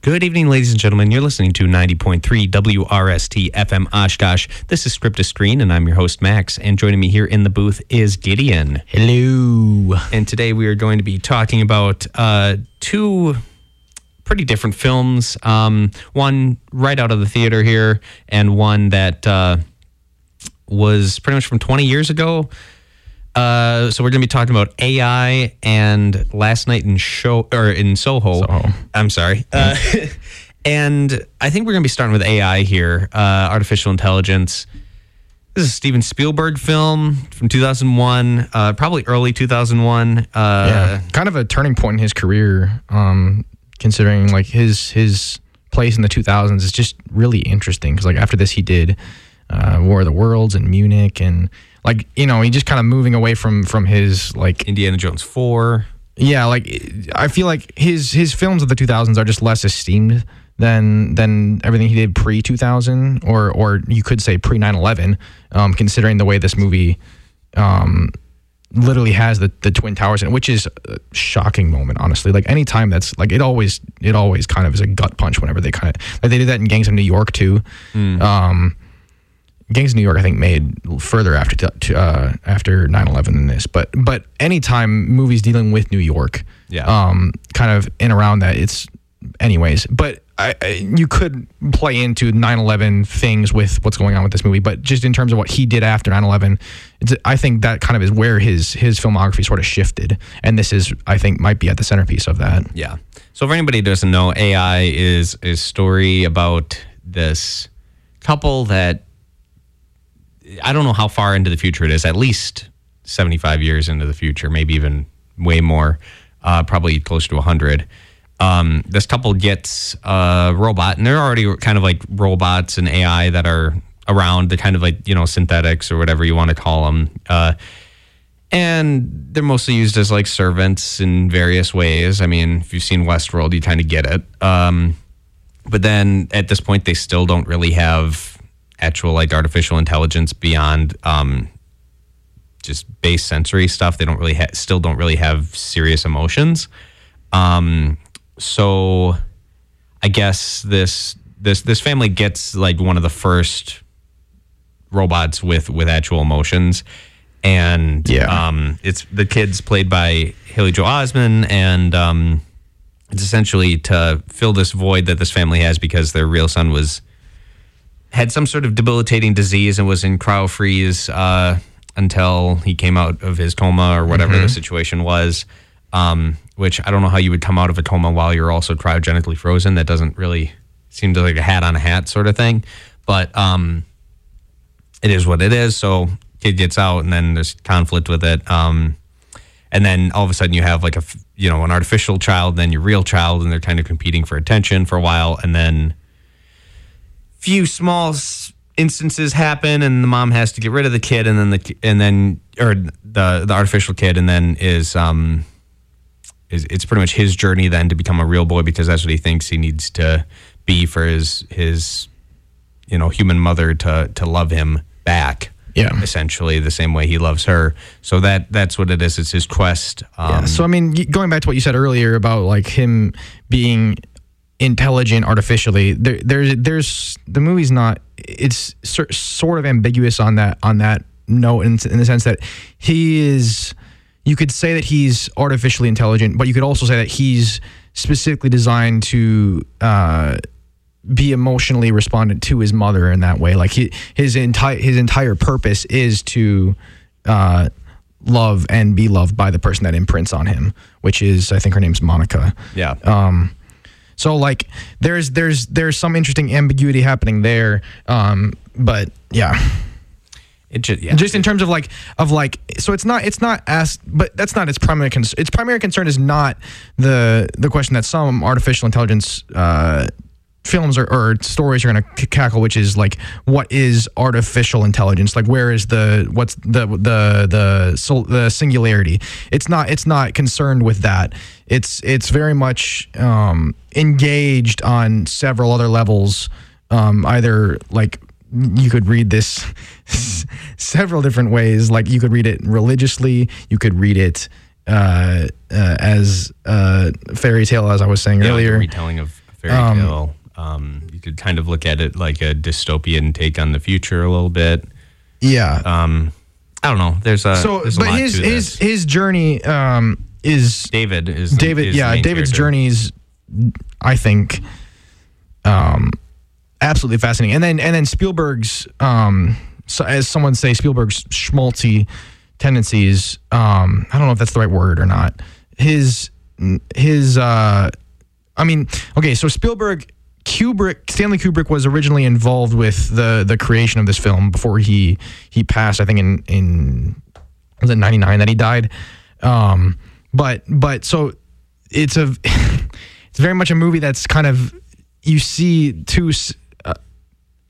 Good evening, ladies and gentlemen. You're listening to 90.3 WRST FM Oshkosh. This is Script to Screen, and I'm your host, Max. And joining me here in the booth is Gideon. Hello. And today we are going to be talking about uh, two pretty different films. Um, one right out of the theater here, and one that uh, was pretty much from 20 years ago. Uh, so we're going to be talking about AI and Last Night in Show or in Soho. Soho. I'm sorry. Uh, and I think we're going to be starting with AI here, uh, artificial intelligence. This is a Steven Spielberg film from 2001, uh, probably early 2001. Uh, Yeah, kind of a turning point in his career. Um, considering like his his place in the 2000s is just really interesting because like after this he did uh, War of the Worlds and Munich and like you know he just kind of moving away from from his like Indiana Jones 4. yeah like I feel like his his films of the 2000s are just less esteemed than than everything he did pre 2000 or or you could say pre 9/11 um, considering the way this movie um, literally has the, the twin towers in it, which is a shocking moment honestly. Like anytime that's like it always it always kind of is a gut punch whenever they kind of like they did that in gangs of new york too. Um gangs of new york i think made further after uh, after 9-11 than this but but anytime movies dealing with new york Yeah. um kind of in around that it's anyways but I, I, you could play into 9-11 things with what's going on with this movie but just in terms of what he did after 9-11 it's, i think that kind of is where his his filmography sort of shifted and this is i think might be at the centerpiece of that Yeah. So for anybody who doesn't know, AI is a story about this couple that I don't know how far into the future it is. At least seventy-five years into the future, maybe even way more. Uh, probably closer to hundred. Um, this couple gets a robot, and they're already kind of like robots and AI that are around. They're kind of like you know synthetics or whatever you want to call them. Uh, and they're mostly used as like servants in various ways. I mean, if you've seen Westworld, you kind of get it. Um, but then at this point, they still don't really have actual like artificial intelligence beyond um, just base sensory stuff. They don't really ha- still don't really have serious emotions. Um, so I guess this this this family gets like one of the first robots with with actual emotions and Yeah. um it's the kids played by Haley Joel Osment and um it's essentially to fill this void that this family has because their real son was had some sort of debilitating disease and was in cryo freeze uh, until he came out of his coma or whatever the situation was. Um, which I don't know how you would come out of a coma while you're also cryogenically frozen. That doesn't really seem to like a hat on a hat sort of thing. But um, it is what it is. So kid gets out, and then there's conflict with it. Um, and then all of a sudden you have like a you know an artificial child, then your real child, and they're kind of competing for attention for a while, and then few small instances happen, and the mom has to get rid of the kid, and then the and then or the the artificial kid, and then is um is it's pretty much his journey then to become a real boy because that's what he thinks he needs to be for his his you know human mother to to love him back Yeah. essentially the same way he loves her so that that's what it is it's his quest um, Yeah. So I mean, going back to what you said earlier about like him being intelligent artificially, there, there's there's the movie's not. It's sor- sort of ambiguous on that on that note in, in the sense that he is. You could say that he's artificially intelligent, but you could also say that he's specifically designed to. Uh, be emotionally respondent to his mother in that way. Like he, his entire his entire purpose is to uh, love and be loved by the person that imprints on him, which is I think her name's Monica. yeah Um, so like there's there's there's some interesting ambiguity happening there. Um, but yeah, it just yeah just in terms of like of like so it's not it's not asked but that's not its primary concern its primary concern is not the the question that some artificial intelligence uh films or, or stories are going to cackle which is like what is artificial intelligence like where is the what's the the the the singularity it's not it's not concerned with that it's it's very much um engaged on several other levels um either like you could read this several different ways. Like you could read it religiously, you could read it uh, uh, as a fairy tale, as I was saying Yeah, like a earlier. retelling of a fairy Fairy tale. Um, you could kind of look at it like a dystopian take on the future a little bit. Yeah. Um, I don't know. There's a so, there's a but his his his journey um, is David is the- David. is the yeah, main David's journey is, I think, um, absolutely fascinating. And then and then Spielberg's, um, so as someone say, Spielberg's schmaltzy tendencies. Um, I don't know if that's the right word or not. His his. Uh, I mean, okay, so Spielberg. Kubrick, Stanley Kubrick was originally involved with the the creation of this film before he he passed. I think in in was it 99 that he died um but but so it's a it's very much a movie that's kind of you see two uh,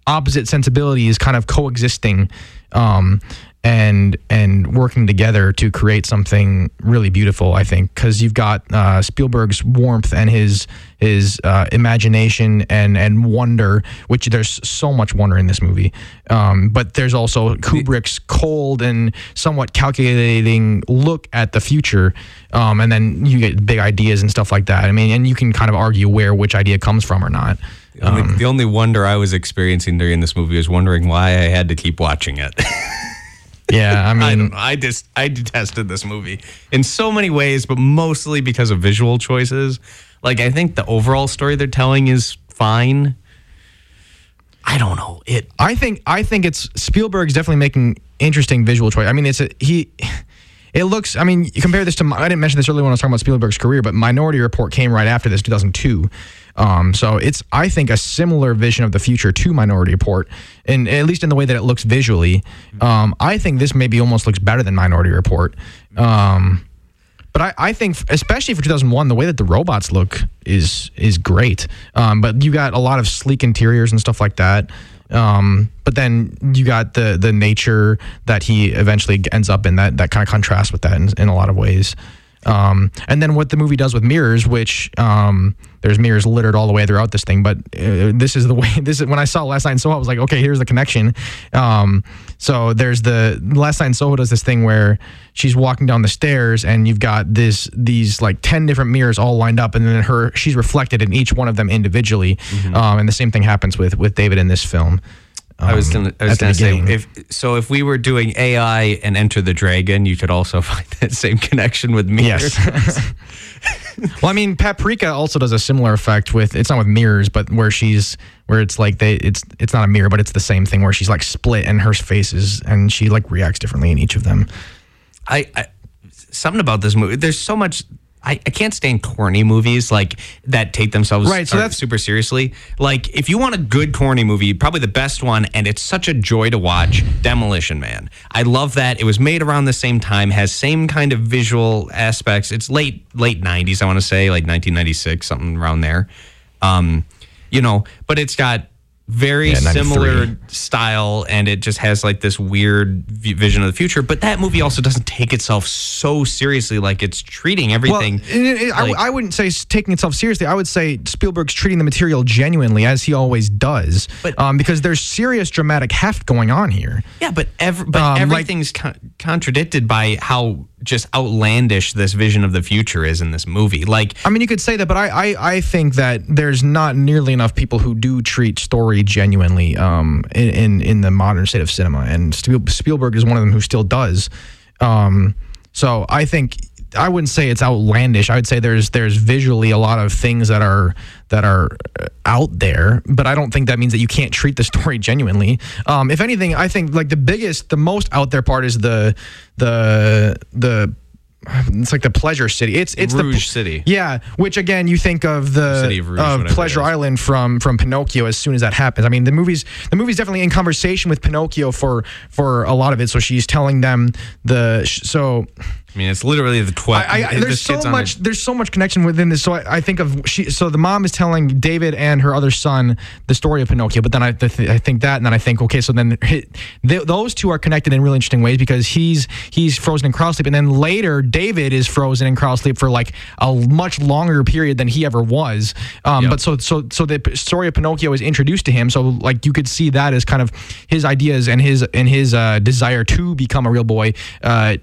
opposite sensibilities kind of coexisting um and and working together to create something really beautiful i think because you've got uh, spielberg's warmth and his his uh, imagination and and wonder which there's so much wonder in this movie. Um, but there's also kubrick's cold and somewhat calculating look at the future um, and then you get big ideas and stuff like that. I mean and you can kind of argue where which idea comes from or not. Only, the only wonder I was experiencing during this movie was wondering why I had to keep watching it. yeah i I mean don't. I just I detested this movie in so many ways, but mostly because of visual choices. Like I think the overall story they're telling is fine. I don't know. It I think I think it's Spielberg's definitely making interesting visual choice. I mean, it's a he. It looks. I mean, you compare this to. I didn't mention this earlier when I was talking about Spielberg's career, but Minority Report came right after this, 2002. Um, so it's I think a similar vision of the future to Minority Report, and at least in the way that it looks visually. Um, I think this maybe almost looks better than Minority Report. Um, but I, I think, especially for 2001, the way that the robots look is is great. Um, but you got a lot of sleek interiors and stuff like that. Um, but then you got the the nature that he eventually ends up in that that kind of contrasts with that in, in a lot of ways. Um, and then what the movie does with mirrors, which um, there's mirrors littered all the way throughout this thing, but uh, this is the way. This is when I saw Last Night in Soho, I was like, okay, here's the connection. Um, so there's the Last Night in Soho does this thing where she's walking down the stairs and you've got this these like ten different mirrors all lined up, and then her she's reflected in each one of them individually. Um, and the same thing happens with with David in this film. I was um, I was gonna say if so if we were doing AI and Enter the Dragon, you could also find that same connection with mirrors. Yes. well, I mean, Paprika also does a similar effect with it's not with mirrors, but where she's where it's like they it's it's not a mirror, but it's the same thing where she's like split and her face is and she like reacts differently in each of them. I, I something about this movie. There's so much. I, I can't stand corny movies like that take themselves Right, so that's- super seriously. Like if you want a good corny movie, probably the best one, and it's such a joy to watch. Demolition Man. I love that. It was made around the same time, has same kind of visual aspects. It's late late '90s, I want to say, like 1996, something around there. Um, you know, but it's got very Yeah, similar style and it just has like this weird vision of the future but that movie also doesn't take itself so seriously like it's treating everything Well, it- it- I- like- I, wouldn't say taking itself seriously. I would say Spielberg's treating the material genuinely, as he always does, But- um, because there's serious dramatic heft going on here. yeah but ev- but Um, like- everything's con- contradicted by how just outlandish this vision of the future is in this movie like I mean, you could say that, but I, I, I think that there's not nearly enough people who do treat story genuinely um, in, in in the modern state of cinema, and Spielberg is one of them who still does. Um, so I think I wouldn't say it's outlandish. I would say there's there's visually a lot of things that are that are uh, out there, but I don't think that means that you can't treat the story genuinely. Um, if anything, I think like the biggest, the most out there part is the the the it's like the pleasure city. It's it's the Rouge the City. yeah, which again you think of the City of Rouge, whatever Pleasure. Island from from Pinocchio as soon as that happens. I mean, the movie's the movie's definitely in conversation with Pinocchio for for a lot of it. So she's telling them the so mean it's literally the 12 I, I, there's so much there's so much connection within this. So I, I think of she. So the mom is telling David and her other son the story of Pinocchio. But then I, th- I think that, and then I think okay, so then it, th- those two are connected in really interesting ways because he's he's frozen in cryo sleep, and then later David is frozen in cryo sleep for like a much longer period than he ever was. Um, Yep. But so so so the story of Pinocchio is introduced to him. So like you could see that as kind of his ideas and his and his uh, desire to become a real boy. Uh,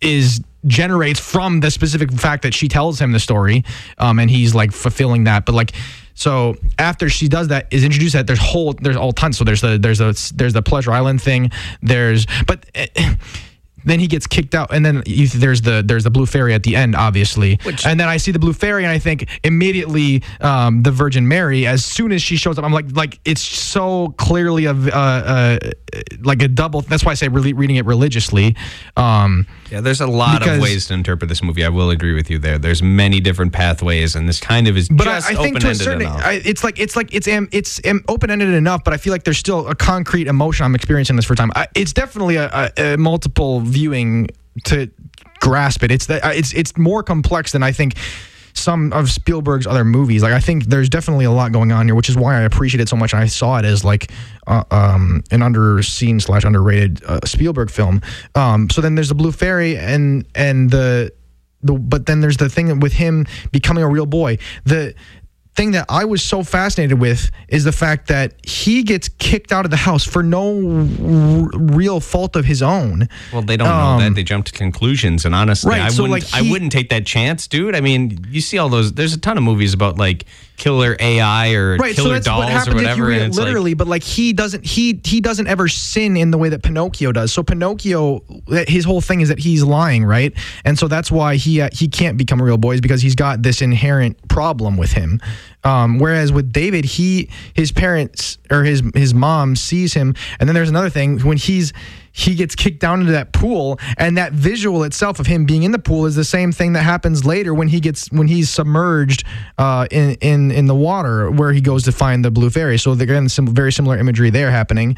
is generates from the specific fact that she tells him the story um, and he's like fulfilling that but like So after she does that, is introduced that there's whole there's all tons. So there's the there's a there's the Pleasure Island thing. There's but. Then he gets kicked out, and then you, there's the there's the blue fairy at the end, obviously. and then I see the blue fairy, and I think immediately um, the Virgin Mary. As soon as she shows up, I'm like like it's so clearly a uh, uh, like a double. That's why I say really reading it religiously. Um, Yeah, there's a lot Because- of ways to interpret this movie. I will agree with you there. There's many different pathways, and this kind of is but I, just I think to a certain, enough. I, it's like it's like it's am, it's open ended enough, but I feel like there's still a concrete emotion I'm experiencing this for time. I, it's definitely a, a, a multiple viewing to grasp it. It's that uh, it's it's more complex than I think some of Spielberg's other movies. Like I think there's definitely a lot going on here, which is why I appreciate it so much. And I saw it as like uh, um, an underseen slash underrated uh, Spielberg film. Um, so then there's the Blue Fairy and and the the but then there's the thing with him becoming a real boy. The thing that I was so fascinated with is the fact that he gets kicked out of the house for no r- real fault of his own. well, they don't know that. They jump to conclusions, and honestly, um, Right, I so, wouldn't. like, I wouldn't take that chance, dude. I mean, you see all those. There's a ton of movies about like killer AI or Right, so that's dolls what or happens if you whatever. read and it like- literally. but like he doesn't, he he doesn't ever sin in the way that Pinocchio does. So Pinocchio, his whole thing is that he's lying, right? And so that's why he uh, he can't become a real boy is because he's got this inherent problem with him. Um, whereas with David, he his parents or his his mom sees him, and then there's another thing. When he's he gets kicked down into that pool and that visual itself of him being in the pool is the same thing that happens later when he gets when he's submerged uh, in in in the water where he goes to find the blue fairy so again some very similar imagery there happening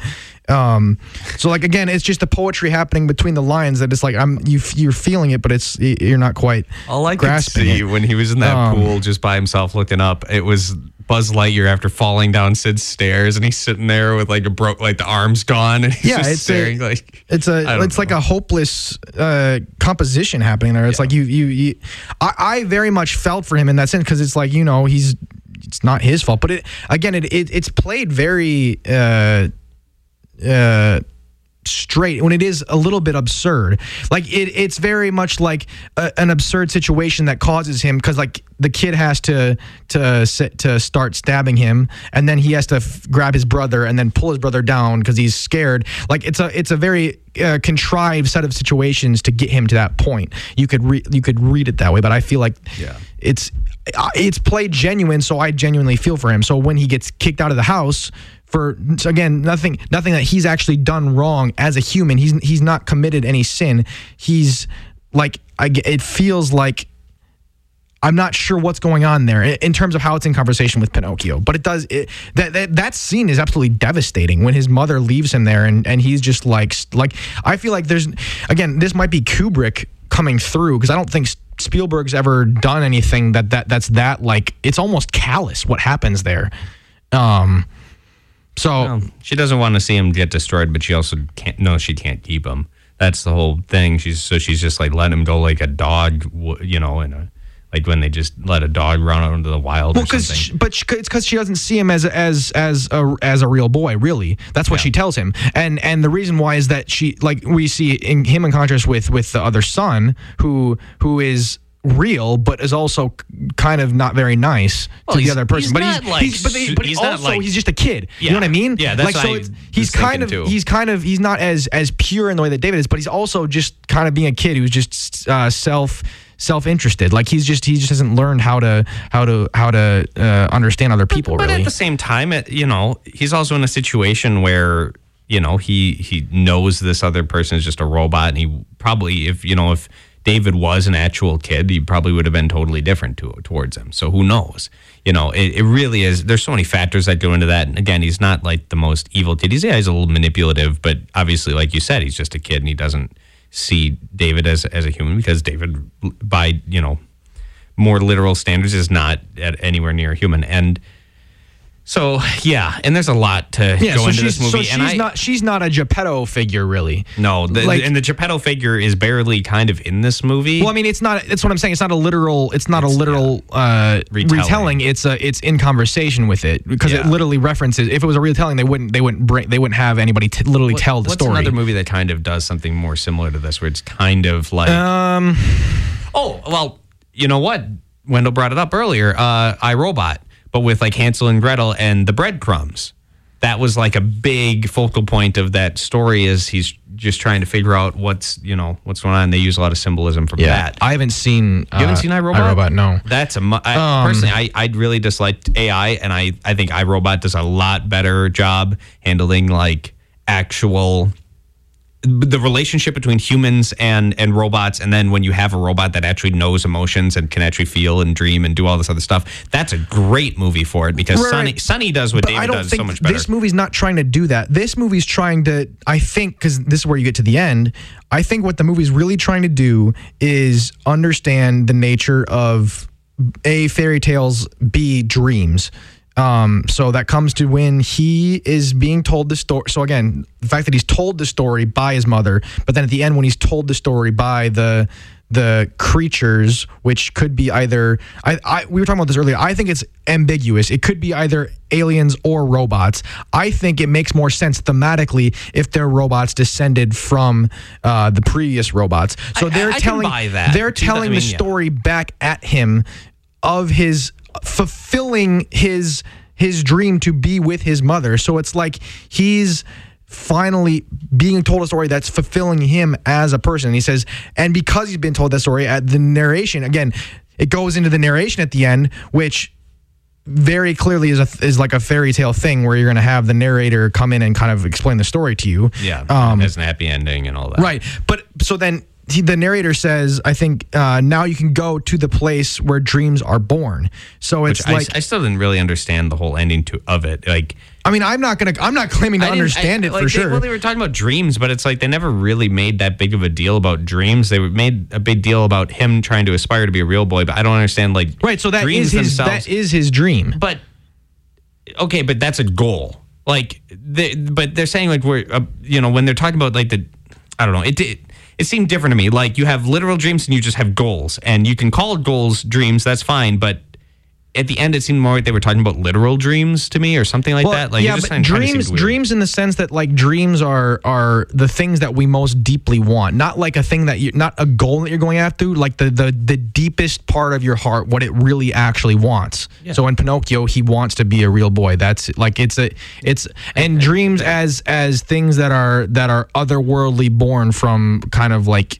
um, so like again it's just the poetry happening between the lines that it's like i'm you you're feeling it but it's you're not quite All I could grasping see it. when he was in that Um, pool just by himself looking up, it was Buzz Lightyear after falling down Sid's stairs, and he's sitting there with like a broke, like the arms gone, and he's Yeah, just it's a- staring like It's a it's like a hopeless uh, composition happening there. It's like you you, you I, I very much felt for him in that sense because it's like you know he's it's not his fault, but it again it, it it's played very uh, uh, straight when it is a little bit absurd. Like it, it's very much like a, an absurd situation that causes him because like the kid has to to sit, to start stabbing him, and then he has to f- grab his brother and then pull his brother down because he's scared. Like it's a it's a very uh, contrived set of situations to get him to that point. You could re- you could read it that way, but I feel like Yeah. it's uh, it's played genuine, so I genuinely feel for him. So when he gets kicked out of the house for again nothing nothing that he's actually done wrong as a human, he's he's not committed any sin. He's like I, it feels like I'm not sure what's going on there in- in terms of how it's in conversation with Pinocchio, but it does. It, that, that that scene is absolutely devastating when his mother leaves him there, and and he's just like like I feel like there's again this might be Kubrick coming through because I don't think Spielberg's ever done anything that that that's that like it's almost callous what happens there. Um, so Well, she doesn't want to see him get destroyed, but she also can't. No, she can't keep him. That's the whole thing. She's so she's just like letting him go like a dog, you know, in a like when they just let a dog run out into the wild Well, because but she, it's because she doesn't see him as as as a as a real boy. Really, that's what Yeah. she tells him. And and the reason why is that she like we see in him in contrast with with the other son who who is real but is also kind of not very nice Well, to the other person. he's but he's, like, he's but, they, but he's also not, like- he's just a kid. You know what i mean? Yeah, that's like so I he's kind of too. he's kind of he's not as as pure in the way that david is but he's also just kind of being a kid who's just uh, self self-interested. Like he's just he just hasn't learned how to how to how to uh, understand other people but really. at the same time, it, you know, he's also in a situation where you know he he knows this other person is just a robot, and he probably if you know if David was an actual kid, he probably would have been totally different to, towards him. So who knows? You know, it, it really is. There's so many factors that go into that. And again, he's not like the most evil kid. He's yeah, he's a little manipulative, but obviously, like you said, he's just a kid, and he doesn't see David as as a human because David, by you know more literal standards is not at anywhere near human. And so, yeah, and there's a lot to yeah, go so into this movie. so and she's I, not she's not a Geppetto figure really. no, the, like- and the Geppetto figure is barely kind of in this movie. Well, I mean, it's not. That's what I'm saying. It's not a literal. It's not a literal uh, Retelling. retelling. It's a. It's in conversation with it because it literally references. If it was a retelling, they wouldn't. They wouldn't bring. They wouldn't have anybody t- literally What- tell the what's story. another movie that kind of does something more similar to this, where it's kind of like, Um. oh, well, you know what? Wendell brought it up earlier. Uh, I Robot. But with like Hansel and Gretel and the breadcrumbs. That was like a big focal point of that story. Is he's just trying to figure out what's you know what's going on. They use a lot of symbolism from that. I haven't seen. You haven't seen iRobot? iRobot, no. That's a mu- I, Um, personally, I I really disliked AI, and I I think iRobot does a lot better job handling like actual the relationship between humans and and robots and then when you have a robot that actually knows emotions and can actually feel and dream and do all this other stuff that's a great movie for it because Right, Sonny. Sonny does what But David does so much better this movie's not trying to do that. This movie's trying to, I think, because this is where you get to the end. I think what the movie's really trying to do is understand the nature of a fairy tales, b dreams. Um, so that comes to when he is being told the story. So again, the fact that he's told the story by his mother, but then at the end when he's told the story by the the creatures, which could be either I, I we were talking about this earlier. I think it's ambiguous. It could be either aliens or robots. I think it makes more sense thematically if they're robots descended from uh, the previous robots. So I- they're I telling they're Do you I telling mean, the yeah. story back at him of his fulfilling his his dream to be with his mother. So it's like he's finally being told a story that's fulfilling him as a person. And he says, and because he's been told that story at the narration, again, it goes into the narration at the end, which very clearly is a is like a fairy tale thing where you're going to have the narrator come in and kind of explain the story to you. yeah Um, has an happy ending and all that Right. But so then he, the narrator says, I think uh, now you can go to the place where dreams are born. So it's Which I, like, I still didn't really understand the whole ending to of it like I mean, I'm not to, I'm not claiming to understand I- it like for they- sure. well, they were talking about dreams, but it's like they never really made that big of a deal about dreams. They made a big deal about him trying to aspire to be a real boy, but I don't understand like right. So that dreams is his, themselves. that is his dream. but okay, but that's a goal. Like, they, but they're saying like we're uh, you know when they're talking about like the I don't know it. it it seemed different to me. Like you have literal dreams and you just have goals, and you can call goals dreams. That's fine, but at the end, it seemed more like they were talking about literal dreams to me, or something like that. Like yeah, just but kinda- kinda dreams, dreams in the sense that like dreams are are the things that we most deeply want, not like a thing that you, not a goal that you're going after, like the the the deepest part of your heart, what it really actually wants. So in Pinocchio, he wants to be a real boy. That's like it's a it's and dreams as as things that are that are otherworldly, born from kind of like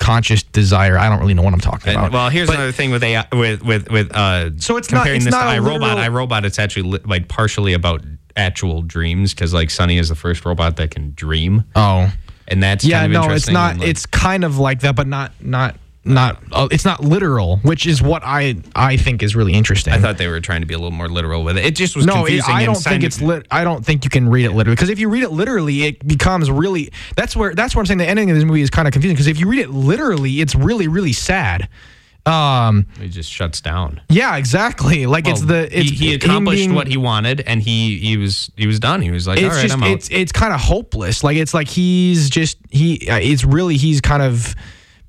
conscious desire. I don't really know what I'm talking And, about. well, here's But- another thing with AI, with with with uh. So it's not- comparing it's this not to a iRobot. literal- iRobot, it's actually li- like partially about actual dreams because like Sonny is the first robot that can dream, oh. and that's yeah kind of no it's not like- it's kind of like that but not not not uh, it's not literal which is what i i think is really interesting I thought they were trying to be a little more literal with it. It just was no, it, confusing. I don't think it's lit. I don't think you can read it literally because if you read it literally, it becomes really. That's where that's where I'm saying the ending of this movie is kind of confusing because if you read it literally, it's really really sad. Um. It just shuts down. Yeah. Exactly. Like it's the it's he, he accomplished being- what he wanted, and he he was he was done. He was like, all right, just I'm out. it's it's kind of hopeless. Like it's like he's just he. uh, It's really he's kind of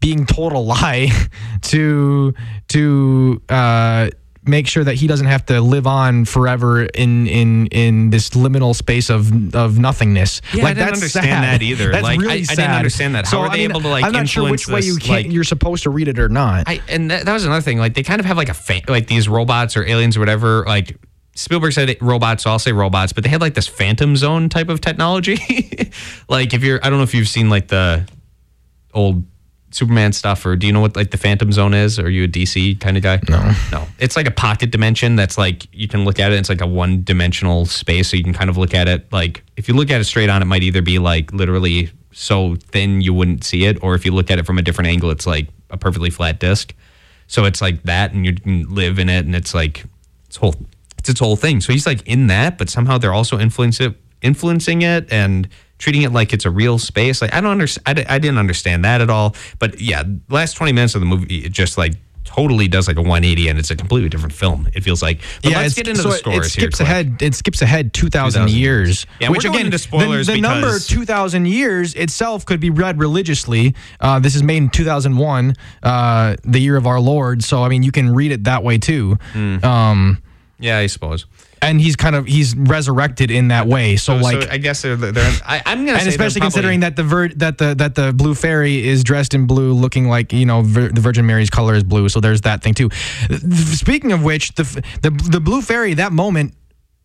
being told a lie to to uh, make sure that he doesn't have to live on forever in in in this liminal space of of nothingness. Yeah, I didn't understand sad. that either. That's Like, I- really I didn't understand that. How so are they I mean, able to, like, I'm not sure which way influence you can't. like- you're supposed to read it or not. I and that, that was another thing. Like they kind of have like a fa- like these robots or aliens or whatever. Like Spielberg said it, robots, so I'll say robots, but they had like this phantom zone type of technology. like if you're, I don't know if you've seen like the old Superman stuff, or do you know what like the phantom zone is? Are you a DC kind of guy? No, no. It's like a pocket dimension that's like you can look at it. It's like a one dimensional space, so you can kind of look at it. Like if you look at it straight on, it might either be like literally so thin you wouldn't see it, or if you look at it from a different angle, it's like a perfectly flat disc. So it's like that, and you can live in it, and it's like it's whole it's its whole thing. So he's like in that, but somehow they're also influencing it, influencing it and treating it like it's a real space. Like I don't understand. I, I didn't understand that at all. But yeah, last twenty minutes of the movie, it just like totally does like a 180, and it's a completely different film. It feels like. But let's get into so the scores It skips here. ahead. It skips ahead 2,000 2,000 years. Yeah, which again, into spoilers the, the number 2,000 years itself could be read religiously. Uh, this is made in 2001, uh, the year of our Lord. So I mean, you can read it that way too. Hmm. Um, Yeah, I suppose. And he's kind of he's resurrected in that way. So, like. so I guess they're, they're I, I'm gonna and say especially considering that the ver- that the that the blue fairy is dressed in blue, looking like you know vir- the Virgin Mary's color is blue, so there's that thing too. Speaking of which, the the the blue fairy that moment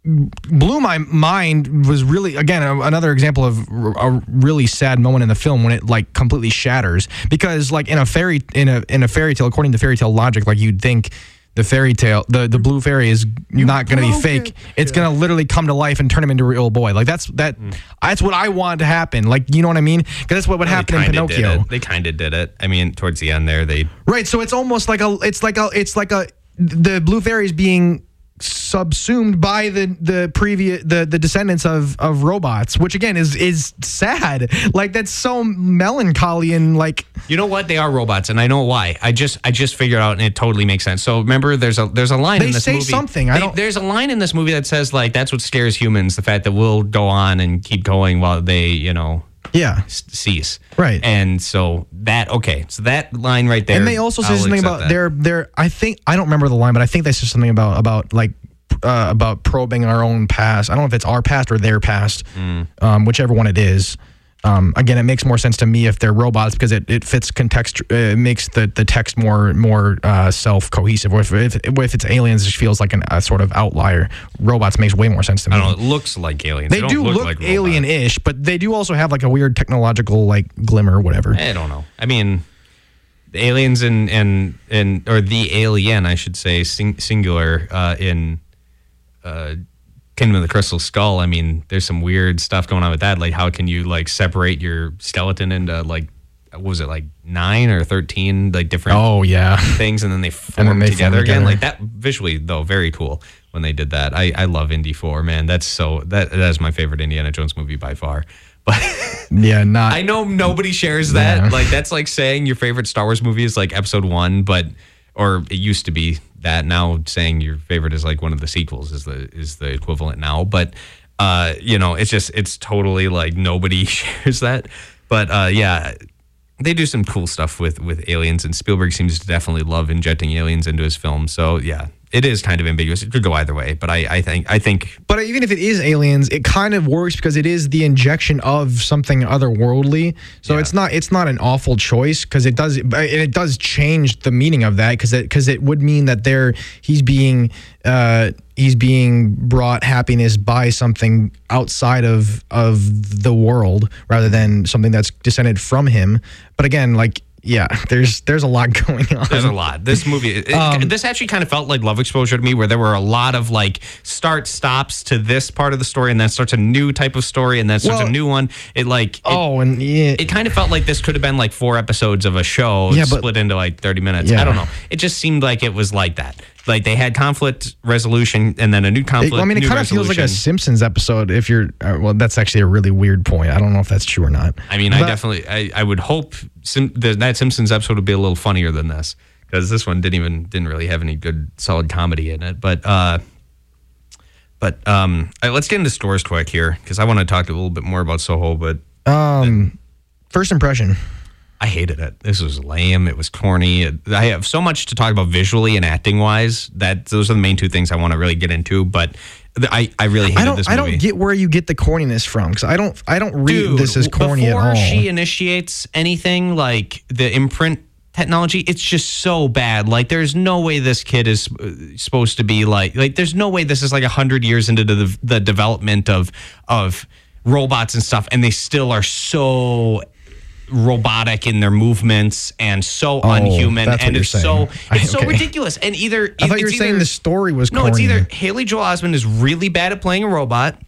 blew my mind was really again another example of a really sad moment in the film when it like completely shatters because like in a fairy in a in a fairy tale according to fairy tale logic like you'd think the fairy tale the the blue fairy is not going to be fake it. it's going to literally come to life and turn him into a real boy like that's that hmm. that's what i wanted to happen like you know what i mean because that's what would they happen in pinocchio. They kind of did it. I mean, towards the end there, they Right. So it's almost like a it's like a it's like a the blue fairies being subsumed by the the previous the the descendants of of robots which again is is sad like that's so melancholy and like You know what? They are robots, and I know why. I just I just figured out, and it totally makes sense. So remember, there's a there's a line They in this say movie. something. I They- don't- There's a line in this movie that says like that's what scares humans: the fact that we'll go on and keep going while they, you know, yeah s- cease. Right. And so that okay, so that line right there. and they also say I'll something about that. their their I think I don't remember the line but I think they said something about about like uh, about probing our own past I don't know if it's our past or their past Mm. um, whichever one it is um, again it makes more sense to me if they're robots because it, it fits context uh, it makes the, the text more more uh, self cohesive if, if, if it's aliens it just feels like an, a sort of outlier robots makes way more sense to me I don't know. It looks like aliens. they don't do look, like alien-ish but they do also have like a weird technological like glimmer or whatever I don't know. I mean, aliens and and and or the alien, I should say, sing, singular uh, in uh, Kingdom of the Crystal Skull. I mean, there's some weird stuff going on with that. Like, how can you like separate your skeleton into like what was it like nine or thirteen like different oh yeah things, and then they form then they form together again. Like that visually, though, very cool when they did that. I I love Indy Four, man. That's so that that is my favorite Indiana Jones movie by far. But yeah not I know nobody shares that. Yeah. Like that's like saying your favorite Star Wars movie is like Episode One, but or it used to be that. Now saying your favorite is like one of the sequels is the is the equivalent now. But uh, you know, it's just it's totally like nobody shares that. But uh, yeah, they do some cool stuff with with aliens, and Spielberg seems to definitely love injecting aliens into his film. So yeah, it is kind of ambiguous. It could go either way, but I I think I think But even if it is aliens, it kind of works because it is the injection of something otherworldly. So Yeah. it's not it's not an awful choice because it does and it does change the meaning of that because it because it would mean that there he's being uh, he's being brought happiness by something outside of of the world rather than something that's descended from him. But again, like yeah, there's there's a lot going on. There's a lot. This movie, it- Um, this actually kind of felt like love exposure to me, where there were a lot of like start stops to this part of the story, and then starts a new type of story, and then starts Well- a new one. It like it, oh, and yeah, it kind of felt like this could have been like four episodes of a show Yeah, but- split into like 30 minutes. Yeah. I don't know. It just seemed like it was like that. Like they had conflict resolution and then a new It- conflict. I mean, it kind of feels like a. Simpsons episode. If you're, uh, well, that's actually a really weird point. I don't know if that's true or not. I mean, I definitely, I, I would hope Sim, that, that Simpsons episode would be a little funnier than this because this one didn't even didn't really have any good solid comedy in it. But uh, but um, right, let's get into stores quick here because I want to talk a little bit more about Soho. But Um, first impression. I hated it. This was lame. It was corny. It, I have so much to talk about visually and acting wise. That those are the main two things I want to really get into. But I, I really hated I don't. this I don't get where you get the corniness from because I don't. I don't read Dude, this as corny at all. before she initiates anything like the imprint technology, it's just so bad. Like, there's no way this kid is uh, supposed to be like. Like, there's no way this is like a hundred years into the the development of of robots and stuff, and they still are so robotic in their movements and so oh, unhuman. Oh, what and it's saying. so I- it's so ridiculous. And either I thought you were it's saying either- the story was no, it's either Haley Joel Osment is really bad at playing a robot,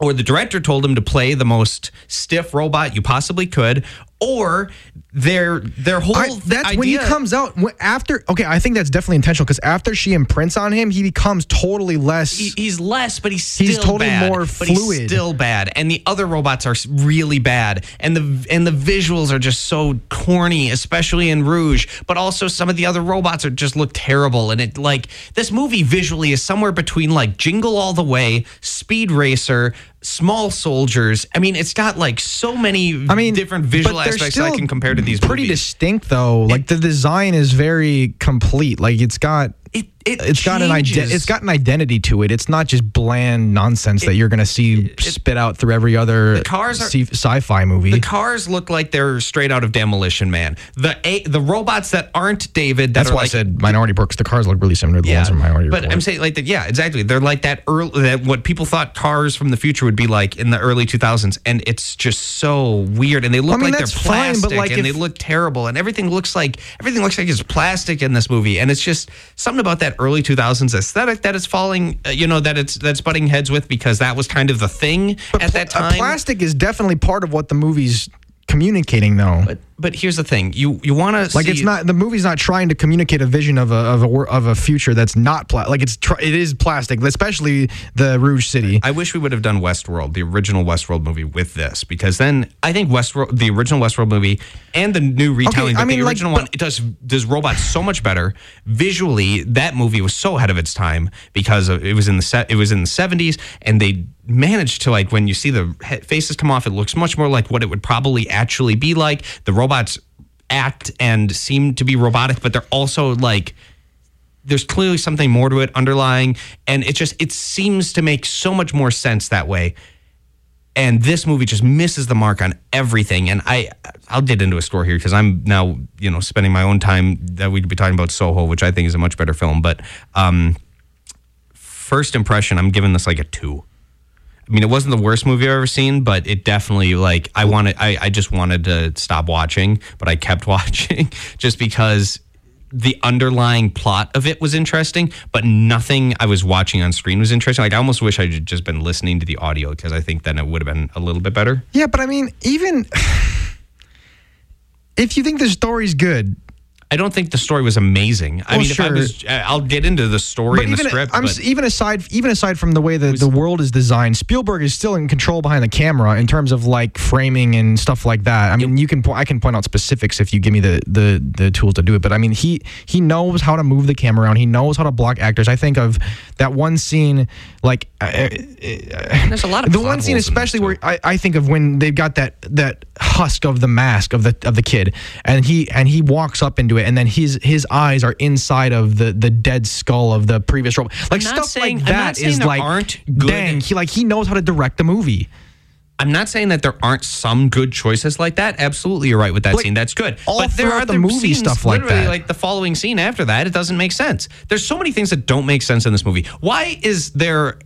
or the director told him to play the most stiff robot you possibly could, or their their whole I, that's when he comes out after. Okay, I think that's definitely intentional because after she imprints on him, he becomes totally less. he- he's less, but he's still He's totally bad, more but he's fluid. still bad, and the other robots are really bad, and the and the visuals are just so corny, especially in Rouge. But also some of the other robots are just look terrible, and it like this movie visually is somewhere between like Jingle All the Way, Speed Racer. Small soldiers. I mean, it's got like so many I mean, different visual aspects that I can compare to these pretty movies. distinct though. Like the design is very complete. Like it's got. it It it's got an it's got an identity to it. It's not just bland nonsense that you're going to see spit out through every other cars are- sci- sci-fi movie. The cars look like they're straight out of Demolition Man. The a, the robots that aren't David. That That's why like, I said Minority Report. 'cause The cars look really similar to the ones from Minority but Report. I'm saying like that. Yeah, exactly. They're like that early. That what people thought cars from the future would be like in the early 2000s, and it's just so weird. And they look I mean, like they're fine, plastic, but, like, and if- they look terrible, and everything looks like everything looks like it's plastic in this movie, and it's just something about that early 2000s aesthetic that is falling. Uh, you know that it's that's butting heads with because that was kind of the thing but at that Uh, time. plastic is definitely part of what the movie's communicating, though. but but here's the thing: you you want to like it's not the movie's not trying to communicate a vision of a of a of a future that's not pla- like it's tr- it is plastic, especially the Rouge City. I wish we would have done Westworld, the original Westworld movie, with this because then I think Westworld, the original Westworld movie, and the new retelling, I but mean, the like, original but- one, it does does robots so much better visually. That movie was so ahead of its time because of, it was in the set, it was in the seventies, and they managed to like when you see the faces come off, it looks much more like what it would probably actually be like. The robots act and seem to be robotic, but they're also like there's clearly something more to it underlying and it just it seems to make so much more sense that way. And this movie just misses the mark on everything and i i'll get into a score here because i'm now you know spending my own time that we'd be talking about soho which i think is a much better film but um first impression i'm giving this like a two I mean, it wasn't the worst movie I've ever seen, but it definitely like I wanted. I, I just wanted to stop watching, but I kept watching just because the underlying plot of it was interesting, but nothing I was watching on screen was interesting. Like I almost wish I'd just been listening to the audio because I think then it would have been a little bit better. Yeah, but I mean, even if you think the story's good, I don't think the story was amazing. I Well, mean, if I was, I'll get into the story but and the even script. I'm, but s- even aside even aside from the way that the world is designed, Spielberg is still in control behind the camera in terms of like framing and stuff like that. I mean, you can po- I can point out specifics if you give me the the the tools to do it. But I mean, he he knows how to move the camera around. He knows how to block actors. I think of that one scene like. Uh, uh, there's a lot of the one scene holes in this, especially where I, I think of when they've got that that husk of the mask of the of the kid and he and he walks up into it and then his his eyes are inside of the the dead skull of the previous robot like stuff saying- like that is like aren't good- dang he like he knows how to direct the movie I'm not saying that there aren't some good choices like that. Absolutely, you're right with that Like, scene. That's good. all but there are the movie stuff like that. Like the following scene after that, it doesn't make sense. There's so many things that don't make sense in this movie. Why is there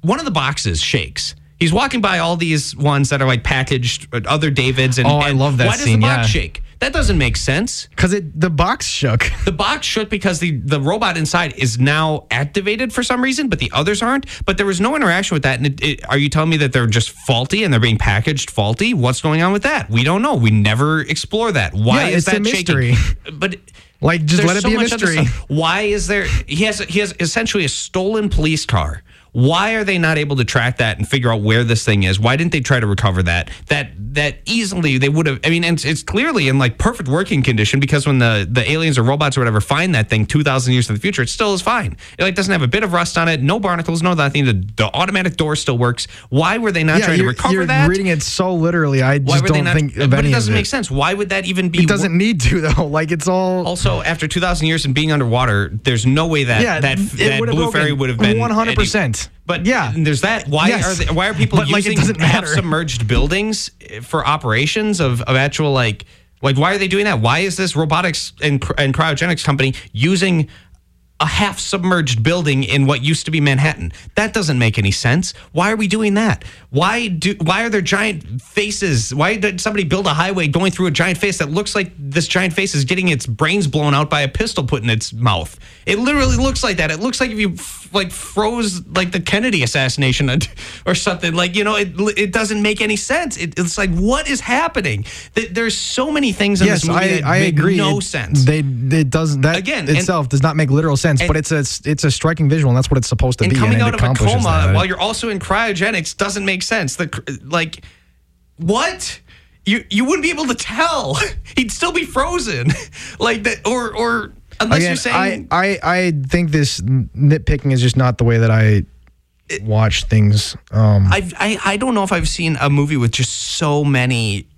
one of the boxes shakes? He's walking by all these ones that are like packaged, uh, other Davids, and Oh, I love that Why does the box yeah. shake? That doesn't make sense. because it the box shook The box shook because the, the robot inside is now activated for some reason, but the others aren't. But there was no interaction with that. And it, it, are you telling me that they're just faulty and they're being packaged faulty? What's going on with that? We don't know. We never explore that. Why Yeah, is it's a that mystery. shaking? But Like, just let it so be a mystery. Why is there? He has he has essentially a stolen police car. Why are they not able to track that and figure out where this thing is? Why didn't they try to recover that? That that easily they would have. I mean, and it's, it's clearly in like perfect working condition because when the the aliens or robots or whatever find that thing two thousand years in the future, it still is fine. It like doesn't have a bit of rust on it, no barnacles, no nothing. The, the automatic door still works. Why were they not trying to recover you're that? reading it so literally I just don't not? think of but any it doesn't make it sense. Why would that even be? it doesn't need to though like it's all Also, after 2,000 years and being underwater, there's no way that Yeah, that, that blue fairy would have been 100%. But Yeah. there's that. Why Yes. are they, why are people But, like, it using doesn't matter. submerged buildings for operations of, of actual like like why are they doing that? Why is this robotics and and cryogenics company using a half submerged building in what used to be Manhattan. That doesn't make any sense. Why are we doing that? Why do why are there giant faces? Why did somebody build a highway going through a giant face that looks like this giant face is getting its brains blown out by a pistol put in its mouth? It literally looks like that. It looks like if you f- like froze like the Kennedy assassination or something. Like, you know, it it doesn't make any sense. It, it's like what is happening? Th- There's so many things in yes this movie I, that I make agree no It- sense. they it doesn't that Again, and- itself does not make literal sense but it's a it's a striking visual and that's what it's supposed to and be coming and out of a coma that. while you're also in cryogenics doesn't make sense. The like, what? You you wouldn't be able to tell. He'd still be frozen, like that, or or unless Again, you're saying. I, I I think this nitpicking is just not the way that I watch things. Um, I've, I I don't know if I've seen a movie with just so many,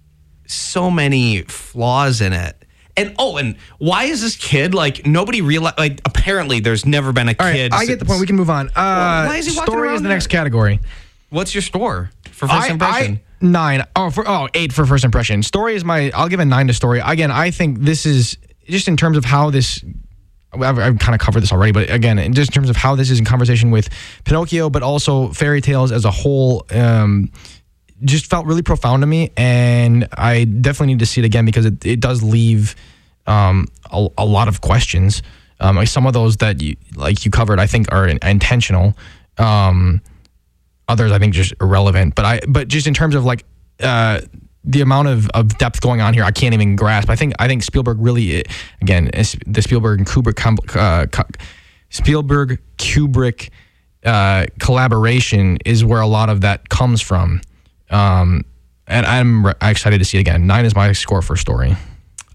so many flaws in it, And oh, and why is this kid like nobody realize? Like apparently, there's never been a All right, kid. I get the point. We can move on. Uh, why is he walking story around is the there? next category. What's your score for first I, impression? I nine. Oh, for oh eight for first impression. Story is my. I'll give a nine to story. Again, I think this is just in terms of how this. I've, I've kind of covered this already, but again, in just in terms of how this is in conversation with Pinocchio, but also fairy tales as a whole. Um, just felt really profound to me, and I definitely need to see it again because it, it does leave um, a, a lot of questions. Um, like some of those that you like you covered, I think are in, intentional. Um, others, I think, just irrelevant. But I, but just in terms of like uh, the amount of, of depth going on here, I can't even grasp. I think I think Spielberg really, again, the Spielberg and Kubrick, uh, Spielberg Kubrick uh, collaboration is where a lot of that comes from. Um, and I'm re- excited to see it again. Nine is my score for story.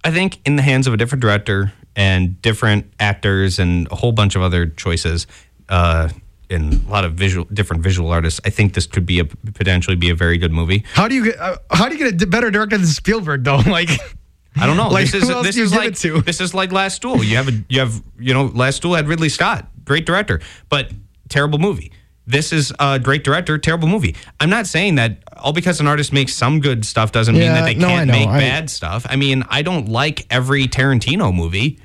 I think in the hands of a different director and different actors and a whole bunch of other choices, uh, and a lot of visual, different visual artists, I think this could be a potentially be a very good movie. How do you get uh, how do you get a better director than Spielberg though? Like, I don't know. Like, this is this is like it to? this is like Last Duel. You have a you have you know Last Duel had Ridley Scott, great director, but terrible movie. This is a great director, terrible movie. I'm not saying that all because an artist makes some good stuff doesn't mean that they no, can't make I- bad stuff. I mean, I don't like every Tarantino movie.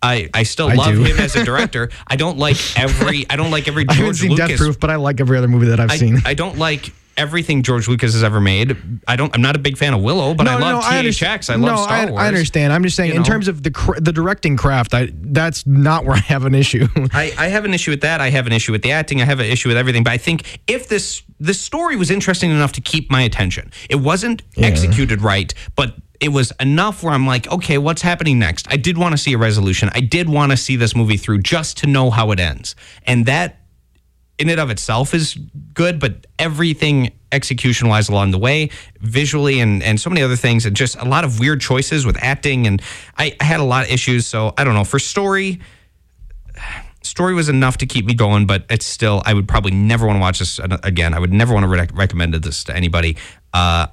I, I still I love do. him as a director. I don't like every I don't like every I haven't seen Lucas Death Proof, but I like every other movie that I've I, seen. I don't like everything George Lucas has ever made. I don't. I'm not a big fan of Willow, but I love THX. I love no, Star I, Wars. I understand. I'm just saying, You in know? terms of the cr- the directing craft, I that's not where I have an issue. I, I have an issue with that. I have an issue with the acting. I have an issue with everything. But I think if this this story was interesting enough to keep my attention, it wasn't executed right, but it was enough where I'm like, okay, what's happening next? I did want to see a resolution. I did want to see this movie through just to know how it ends, and that in and of itself is good, but everything execution wise along the way, visually and, and so many other things, and just a lot of weird choices with acting. And I, I had a lot of issues. So I don't know. For story, story was enough to keep me going, but it's still, I would probably never want to watch this again. I would never want to rec- recommend this to anybody. Uh,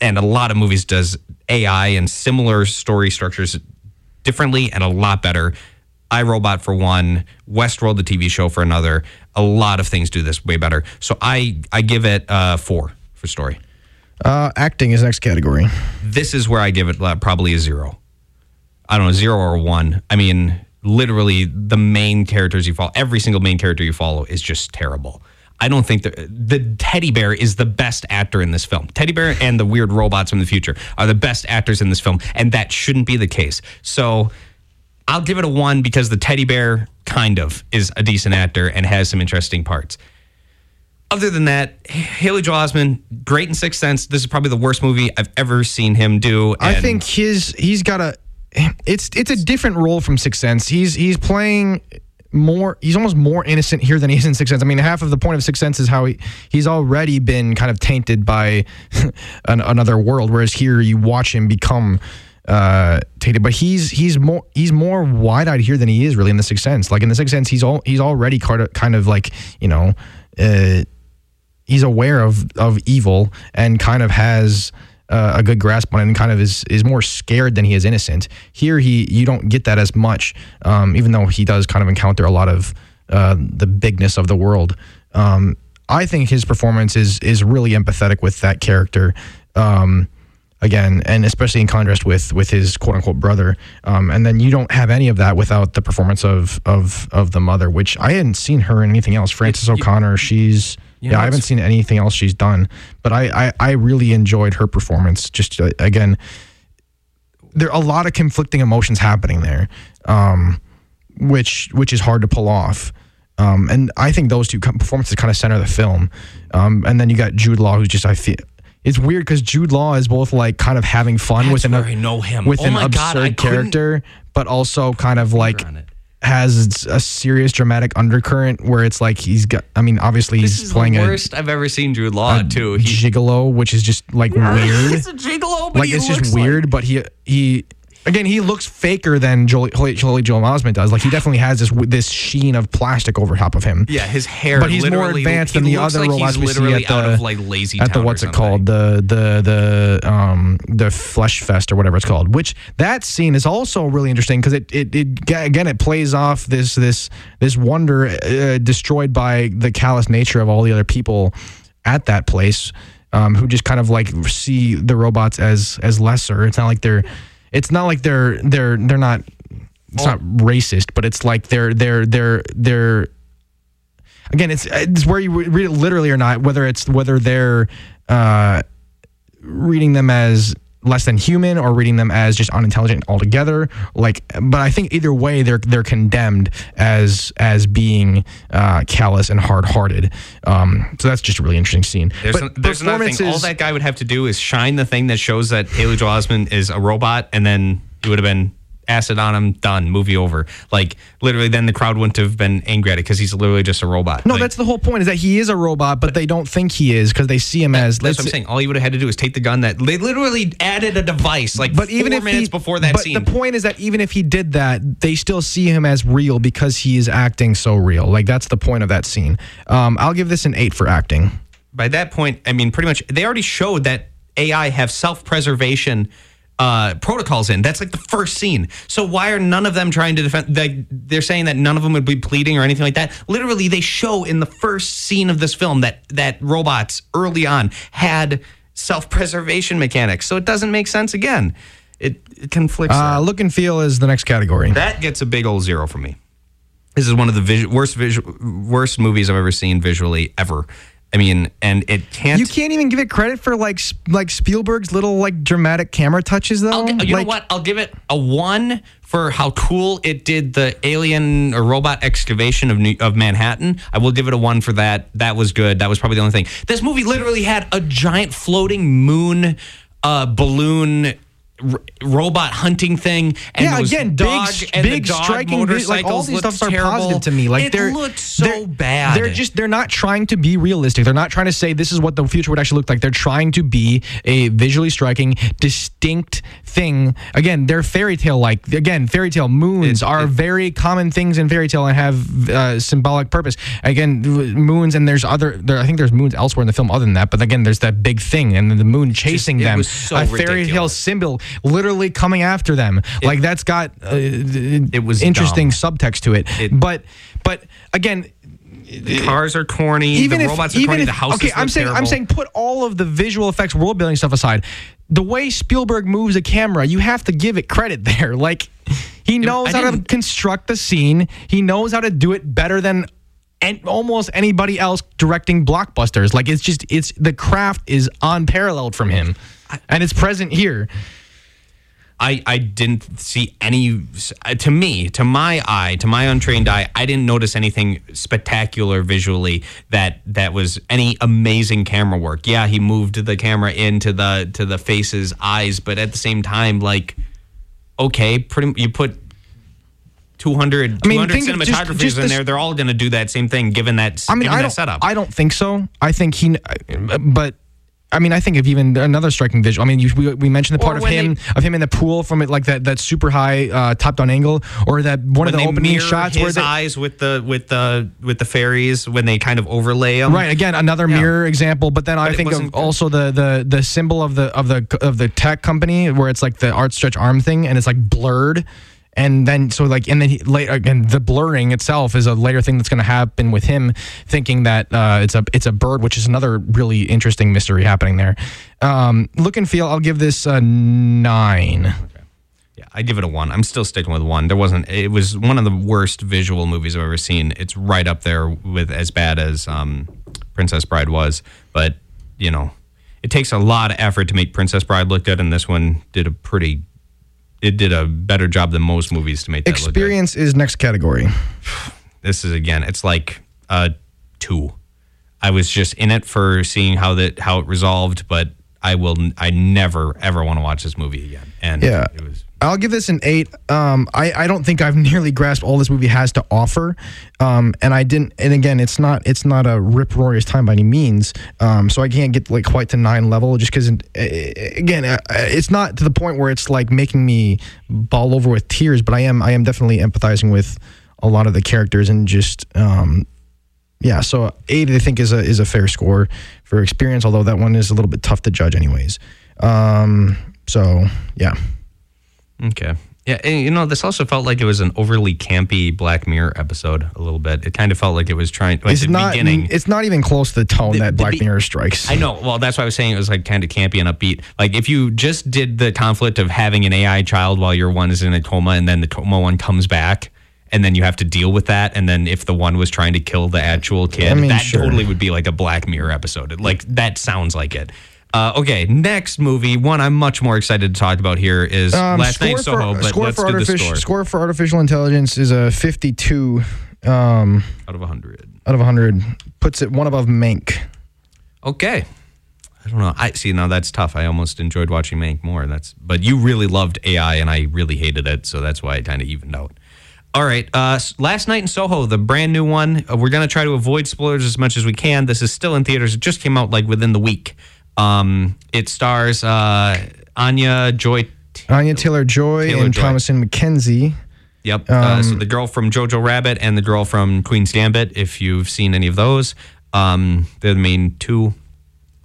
and a lot of movies does AI and similar story structures differently and a lot better. iRobot for one, Westworld, the TV show for another. A lot of things do this way better. So I I give it uh, four for story. Uh, acting is next category. This is where I give it uh, probably a zero. I don't know, zero or one. I mean, literally, the main characters you follow, every single main character you follow is just terrible. I don't think the the teddy bear is the best actor in this film. Teddy bear and the weird robots from the future are the best actors in this film, and that shouldn't be the case. So I'll give it a one because the teddy bear kind of is a decent actor and has some interesting parts. Other than that, Haley Joel Osment, great in Sixth Sense. This is probably the worst movie I've ever seen him do. I think his he's got a it's it's a different role from Sixth Sense. He's he's playing more he's almost more innocent here than he is in Sixth Sense. I mean, half of the point of Sixth Sense is how he he's already been kind of tainted by an, another world, whereas here you watch him become uh tainted but he's he's more he's more wide-eyed here than he is really in the sixth sense like in the sixth sense he's all he's already kind of kind of like you know uh he's aware of of evil and kind of has uh, a good grasp on it and kind of is is more scared than he is innocent. Here, he you don't get that as much, um, even though he does kind of encounter a lot of uh, the bigness of the world. Um, I think his performance is is really empathetic with that character. Um, again, and especially in contrast with with his quote unquote brother. Um, and then you don't have any of that without the performance of of of the mother, which I hadn't seen her in anything else. Frances O'Connor, she's You yeah, know, I haven't seen anything else she's done, but I I, I really enjoyed her performance. Just uh, again, there are a lot of conflicting emotions happening there, um, which which is hard to pull off. Um, and I think those two performances kind of center the film. Um, and then you got Jude Law, who's just I feel it's weird because Jude Law is both like kind of having fun with That's an I know him. with Oh an my God, absurd couldn't- character, but also kind of like has a serious dramatic undercurrent where it's like he's got. I mean, obviously This he's playing the worst I've ever seen Jude Law too. He, gigolo, which is just like weird. He's a gigolo, but like he it's looks just weird, but he he Again, he looks faker than Joel, Haley Joel Osment does. Like he definitely has this this sheen of plastic over top of him. Yeah, his hair. But he's more advanced than the other like robots he's we see literally at the like lazy at the what's it called the the the um the flesh fest or whatever it's called which that scene is also really interesting because it, it it again it plays off this this this wonder uh, destroyed by the callous nature of all the other people at that place um, who just kind of like see the robots as as lesser it's not like they're it's not like they're they're they're not it's not racist but it's like they're they're they're they're again, it's it's where you read it literally or not, whether it's whether they're uh, reading them as less than human or reading them as just unintelligent altogether. Like, but I think either way, they're they're condemned as as being uh, callous and hard hearted. Um, so that's just a really interesting scene. There's, but there's another thing. All that guy would have to do is shine the thing that shows that Haley Joel Osment is a robot, and then he would have been acid on him, done, movie over. Like literally, then the crowd wouldn't have been angry at it because he's literally just a robot. No, Like, that's the whole point. Is that he is a robot, but they don't think he is because they see him as. That's what I'm saying. All you would have had to do is take the gun that they literally added a device like But even if minutes he, before that but scene. the point is that even if he did that, they still see him as real because he is acting so real. Like that's the point of that scene. Um, I'll give this an eight for acting. by that point, I mean, pretty much, they already showed that AI have self preservation uh, protocols in. That's like the first scene. So why are none of them trying to defend? Like, they're saying that none of them would be pleading or anything like that. Literally, they show in the first scene of this film that that robots early on had self preservation mechanics. So it doesn't make sense again. It, it conflicts. Uh, look and feel is the next category. That gets a big old zero for me. This is one of the visu- worst visual, worst movies I've ever seen visually ever. I mean, and it can't. You can't even give it credit for like like Spielberg's little like dramatic camera touches though. I'll, you like, know what? I'll give it a one for how cool it did the alien or robot excavation of New, of Manhattan. I will give it a one for that. That was good. That was probably the only thing. This movie literally had a giant floating moon uh, balloon. R- Robot hunting thing, and Yeah, again, big, dog s- and big dog striking, vi- like all these stuffs are positive to me. Like it they're looked so they're- bad. They're just they're not trying to be realistic. They're not trying to say this is what the future would actually look like. They're trying to be a visually striking, distinct thing. Again, they're fairy tale like. Again, fairy tale moons It- are it- very common things in fairy tale and have uh, symbolic purpose. Again, moons and there's other. There, I think there's moons elsewhere in the film other than that. But again, there's that big thing and the moon chasing it them. was so a fairy tale symbol literally coming after them. like that's got uh, it was interesting dumb. subtext to it. It- but but again, the cars are corny. even the if robots are even corny. if the houses okay, I'm saying I'm saying put all of the visual effects, world building stuff aside. The way Spielberg moves a camera, you have to give it credit there. Like he knows I how to construct the scene. He knows how to do it better than and almost anybody else directing blockbusters. Like it's just it's the craft is unparalleled from him, and it's present here. I, I didn't see any uh, to me to my eye to my untrained eye I didn't notice anything spectacular visually that that was any amazing camera work. Yeah, he moved the camera into the to the face's eyes, but at the same time like okay, pretty you put 200, I mean, 200 think of just- cinematographers just in this- there. They're all going to do that same thing given that I mean, I don't. setup. I don't think so. I think he, but. I mean, I think of even another striking visual. I mean, you, we, we mentioned the part of him of him in the pool from it, like that that super high uh, top down angle, or that one of the they opening shots his where they, eyes with the with the with the fairies when they kind of overlay them. Right. Again, another Yeah. mirror example. But then I think of also the the the symbol of the of the of the tech company where it's like the art stretch arm thing, and it's like blurred. And then so like and then he, later again the blurring itself is a later thing that's going to happen with him thinking that uh, it's a it's a bird, which is another really interesting mystery happening there. Um, look and feel, I'll give this a nine. Yeah, I give it a one. I'm still sticking with one. There wasn't. It was one of the worst visual movies I've ever seen. It's right up there with as bad as um, Princess Bride was. But you know, it takes a lot of effort to make Princess Bride look good, and this one did a pretty. It did a better job than most movies to make that. Experience is next category. This is again. It's like a two. I was just in it for seeing how that how it resolved, but I will. I never ever want to watch this movie again. And Yeah. it was. I'll give this an eight. Um, I, I don't think I've nearly grasped all this movie has to offer. Um, and I didn't. And again, it's not it's not a rip roarious time by any means. Um, so I can't get like quite to nine level just because again, it's not to the point where it's like making me bawl over with tears. But I am I am definitely empathizing with a lot of the characters and just um, yeah. So eight I think is a is a fair score for experience. Although that one is a little bit tough to judge anyways. Um, so yeah. Okay. Yeah, and, you know, this also felt like it was an overly campy Black Mirror episode a little bit. It kind of felt like it was trying. Like it's the not beginning. it's not even close to the tone The- that Black be- Mirror strikes. I know. Well, that's why I was saying it was like kind of campy and upbeat. Like if you just did the conflict of having an AI child while your one is in a coma, and then the coma one comes back, and then you have to deal with that, and then if the one was trying to kill the actual kid, I mean, that sure. totally would be like a Black Mirror episode. Like that sounds like it. Uh, okay, next movie, one I'm much more excited to talk about here is Um, Last Night in Soho. for, but score let's for do the artificial score score for artificial intelligence is a 52 um, out of hundred. out of 100. Puts it one above Mank. Okay. I don't know. I see now that's tough. I almost enjoyed watching Mank more. That's but you really loved AI and I really hated it, so that's why I kind of evened out. All right. Uh, last night in Soho, the brand new one. Uh, we're gonna try to avoid spoilers as much as we can. This is still in theaters. It just came out like within the week. Um, it stars uh, Anya Joy. Anya Taylor Joy and. Thomasin McKenzie. Yep. uh, so the girl from Jojo Rabbit and the girl from Queen's Gambit. If you've seen any of those, um, they're the main two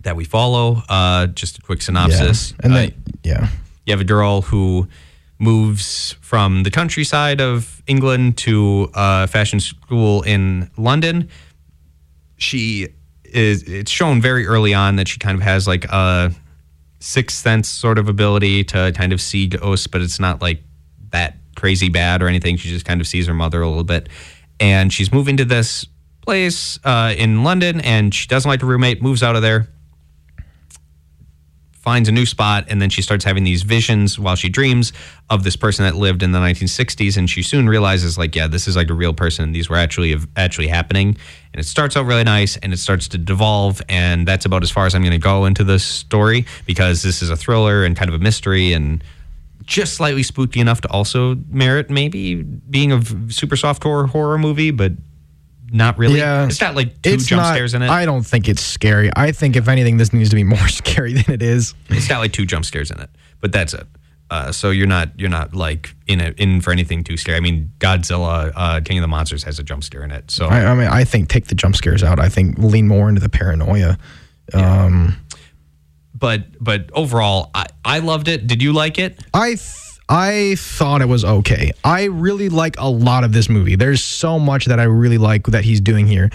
that we follow. Uh, just a quick Yeah. synopsis. And Uh, then, yeah. you have a girl who moves from the countryside of England to a fashion school in London. She is, it's shown very early on that she kind of has like a sixth sense sort of ability to kind of see ghosts, but it's not like that crazy bad or anything. She just kind of sees her mother a little bit. And she's moving to this place uh, in London and she doesn't like her roommate, moves out of there finds a new spot and then she starts having these visions while she dreams of this person that lived in the 1960s and she soon realizes like yeah this is like a real person. These were actually actually happening. And it starts out really nice and it starts to devolve and that's about as far as I'm going to go into this story because this is a thriller and kind of a mystery and just slightly spooky enough to also merit maybe being a super soft horror movie but not really Yeah. it's got like two It's jump not, scares in it I don't think it's scary. I think if anything, this needs to be more scary than it is. It's got like two jump scares in it, but that's it. Uh, so you're not you're not like in a, in for anything too scary. I mean, Godzilla, uh, King of the Monsters has a jump scare in it. So I, I mean, I think take the jump scares out. I think lean more into the paranoia. Um, but but overall, I, I loved it. Did you like it? I th- I thought it was okay. I really like a lot of this movie. There's so much that I really like that he's doing here.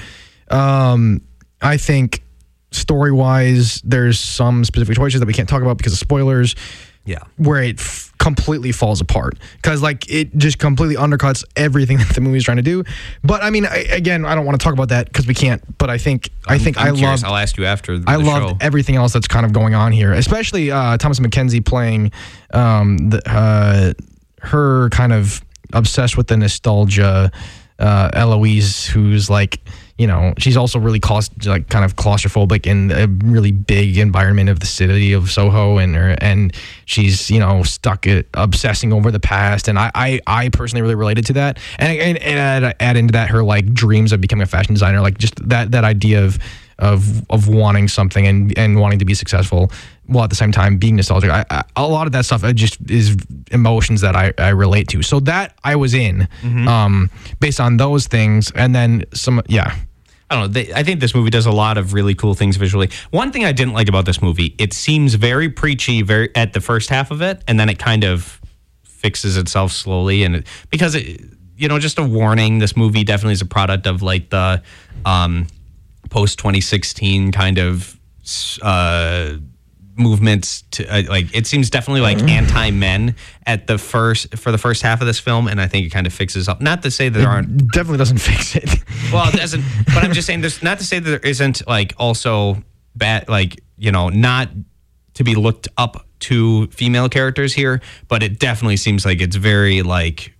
Um, I think story wise, there's some specific choices that we can't talk about because of spoilers. Yeah. where it f- completely falls apart because like it just completely undercuts everything that the movie's trying to do. But I mean, I, again, I don't want to talk about that because we can't. But I think i think I'm I love I'll ask you after. The I loved everything else that's kind of going on here, especially uh, Thomas McKenzie playing um, the, uh, her kind of obsessed with the nostalgia. Uh, Eloise, who's like, you know, she's also really claus- like kind of claustrophobic in a really big environment of the city of Soho, and her, and she's you know stuck at obsessing over the past, and I I, I personally really related to that, and, and, and add, add into that her like dreams of becoming a fashion designer, like just that that idea of of of wanting something and and wanting to be successful while at the same time being nostalgic. I, I, a lot of that stuff just is emotions that I, I relate to. So that I was in um, based on those things, and then some yeah. I don't know. They, I think this movie does a lot of really cool things visually. One thing I didn't like about this movie, it seems very preachy, very at the first half of it, and then it kind of fixes itself slowly. And it, because it, you know, just a warning, this movie definitely is a product of like the um, post 2016 kind of uh, movements to uh, like it seems definitely like anti men at the first for the first half of this film and i think it kind of fixes up not to say that there aren't Definitely doesn't fix it. well, it doesn't. But I'm just saying, there's not to say that there isn't like also bad, like you know, not to be looked up to female characters here. But it definitely seems like it's very like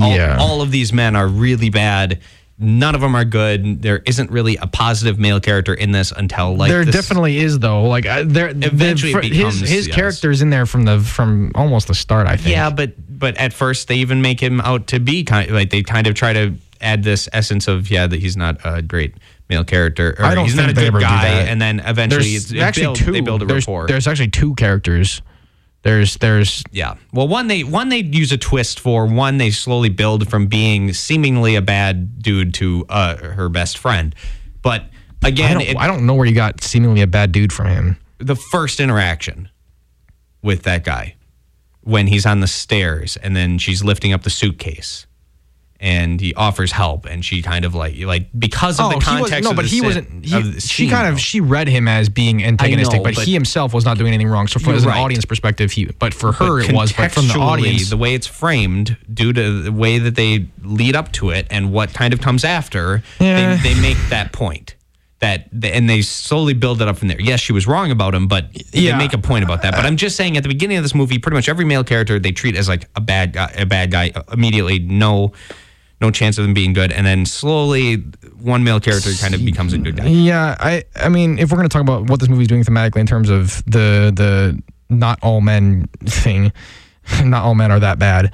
all, Yeah. all of these men are really bad, none of them are good. There isn't really a positive male character in this until like there definitely is though. Like uh, there, Eventually the, becomes, his his yes. character's in there from the from almost the start. I think. Yeah, but but at first they even make him out to be kind like they kind of try to add this essence of yeah that he's not a great male character or I don't he's not a they good ever do guy that. and then eventually There's it's, it actually build, two. they build a there's, rapport. there's actually two characters. There's there's yeah. Well, one they one they use a twist for. One they slowly build from being seemingly a bad dude to uh, her best friend. But I again, don't it- I don't know where you got seemingly a bad dude from him. the first interaction with that guy when he's on the stairs and then she's lifting up the suitcase and he offers help and she kind of like like because of the Oh, he context was, no, of but the he wasn't. He, of the she scene, kind of though. she read him as being antagonistic, know, but, but- he himself was not doing anything wrong. So, from as an right. audience perspective, he. But for But her, it was. But from the audience, the way it's framed, due to the way that they lead up to it and what kind of comes after, Yeah. they, they make that point. That and they slowly build it up from there. Yes, she was wrong about him, but Yeah. they make a point about that. But I'm just saying, at the beginning of this movie, pretty much every male character they treat as like a bad guy. A bad guy immediately, no, no chance of them being good. And then slowly, one male character kind of becomes a good guy. Yeah, I I mean, if we're gonna talk about what this movie's doing thematically in terms of the the not all men thing, not all men are that bad.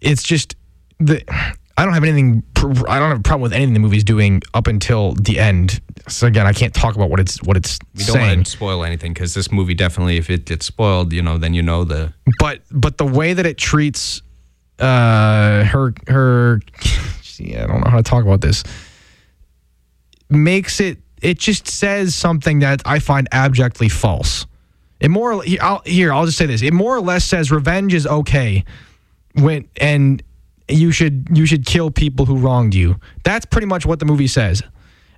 It's just the I don't have anything. I don't have a problem with anything the movie's doing up until the end. So again, I can't talk about what it's what it's We don't saying. want to spoil anything because this movie definitely, if it gets spoiled, you know, then you know the but but the way that it treats uh her her gee, I don't know how to talk about this makes it it just says something that I find abjectly false. It more I'll, here I'll just say this. It more or less says revenge is okay when and you should you should kill people who wronged you. That's pretty much what the movie says.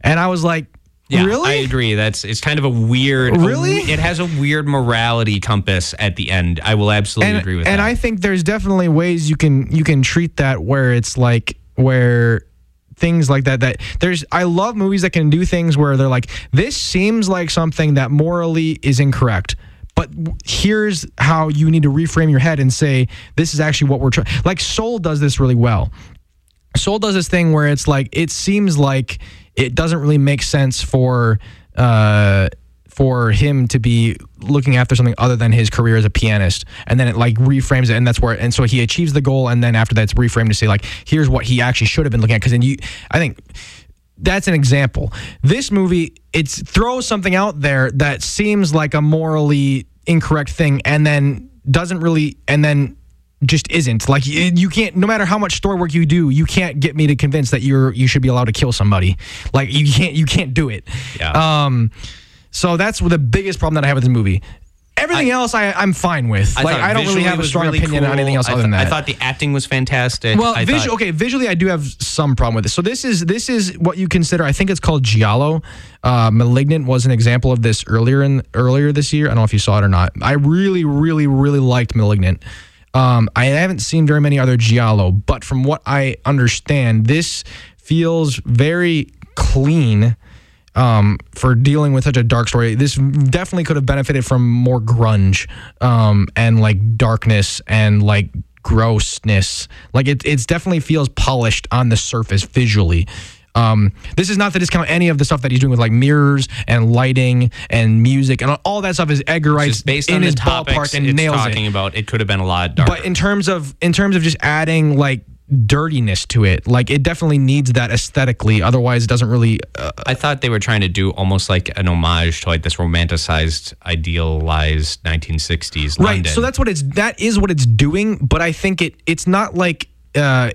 And I was like, Yeah, really? I agree. That's it's kind of a weird. Really? we- it has a weird morality compass at the end. I will absolutely and, agree with and that. And I think there's definitely ways you can you can treat that where it's like where things like that that there's I love movies that can do things where they're like this seems like something that morally is incorrect but here's how you need to reframe your head and say this is actually what we're trying like Soul does this really well Soul does this thing where it's like it seems like it doesn't really make sense for uh for him to be looking after something other than his career as a pianist and then it like reframes it and that's where and so he achieves the goal and then after that it's reframed to say like here's what he actually should have been looking at because then you I think that's an example. This movie it throws something out there that seems like a morally incorrect thing and then doesn't really and then just isn't like you can't no matter how much story work you do you can't get me to convince that you're you should be allowed to kill somebody like you can't you can't do it Yeah. um so that's the biggest problem that i have with this movie everything else I, i'm fine with like i don't really have a strong really opinion on anything else I other than that I thought the acting was fantastic. well, I visual, thought- okay, visually, I do have some problem with this. So this is this is what you consider. I think it's called giallo. Uh, Malignant was an example of this earlier in earlier this year. I don't know if you saw it or not. I really, really, really liked Malignant. Um, I haven't seen very many other giallo, but from what I understand, this feels very clean um, for dealing with such a dark story. This definitely could have benefited from more grunge um, and like darkness and like grossness. Like it, it definitely feels polished on the surface visually. Um, this is not to discount any of the stuff that he's doing with like mirrors and lighting and music and all that stuff is Edgar Wright's just based in on the his topics ballpark and it's nails talking it. about, it could have been a lot darker. But in terms of in terms of just adding like dirtiness to it, like it definitely needs that aesthetically. Otherwise, it doesn't really. Uh, I thought they were trying to do almost like an homage to like this romanticized, idealized 1960s right London. so that's what it's that is what it's doing but i think it it's not like uh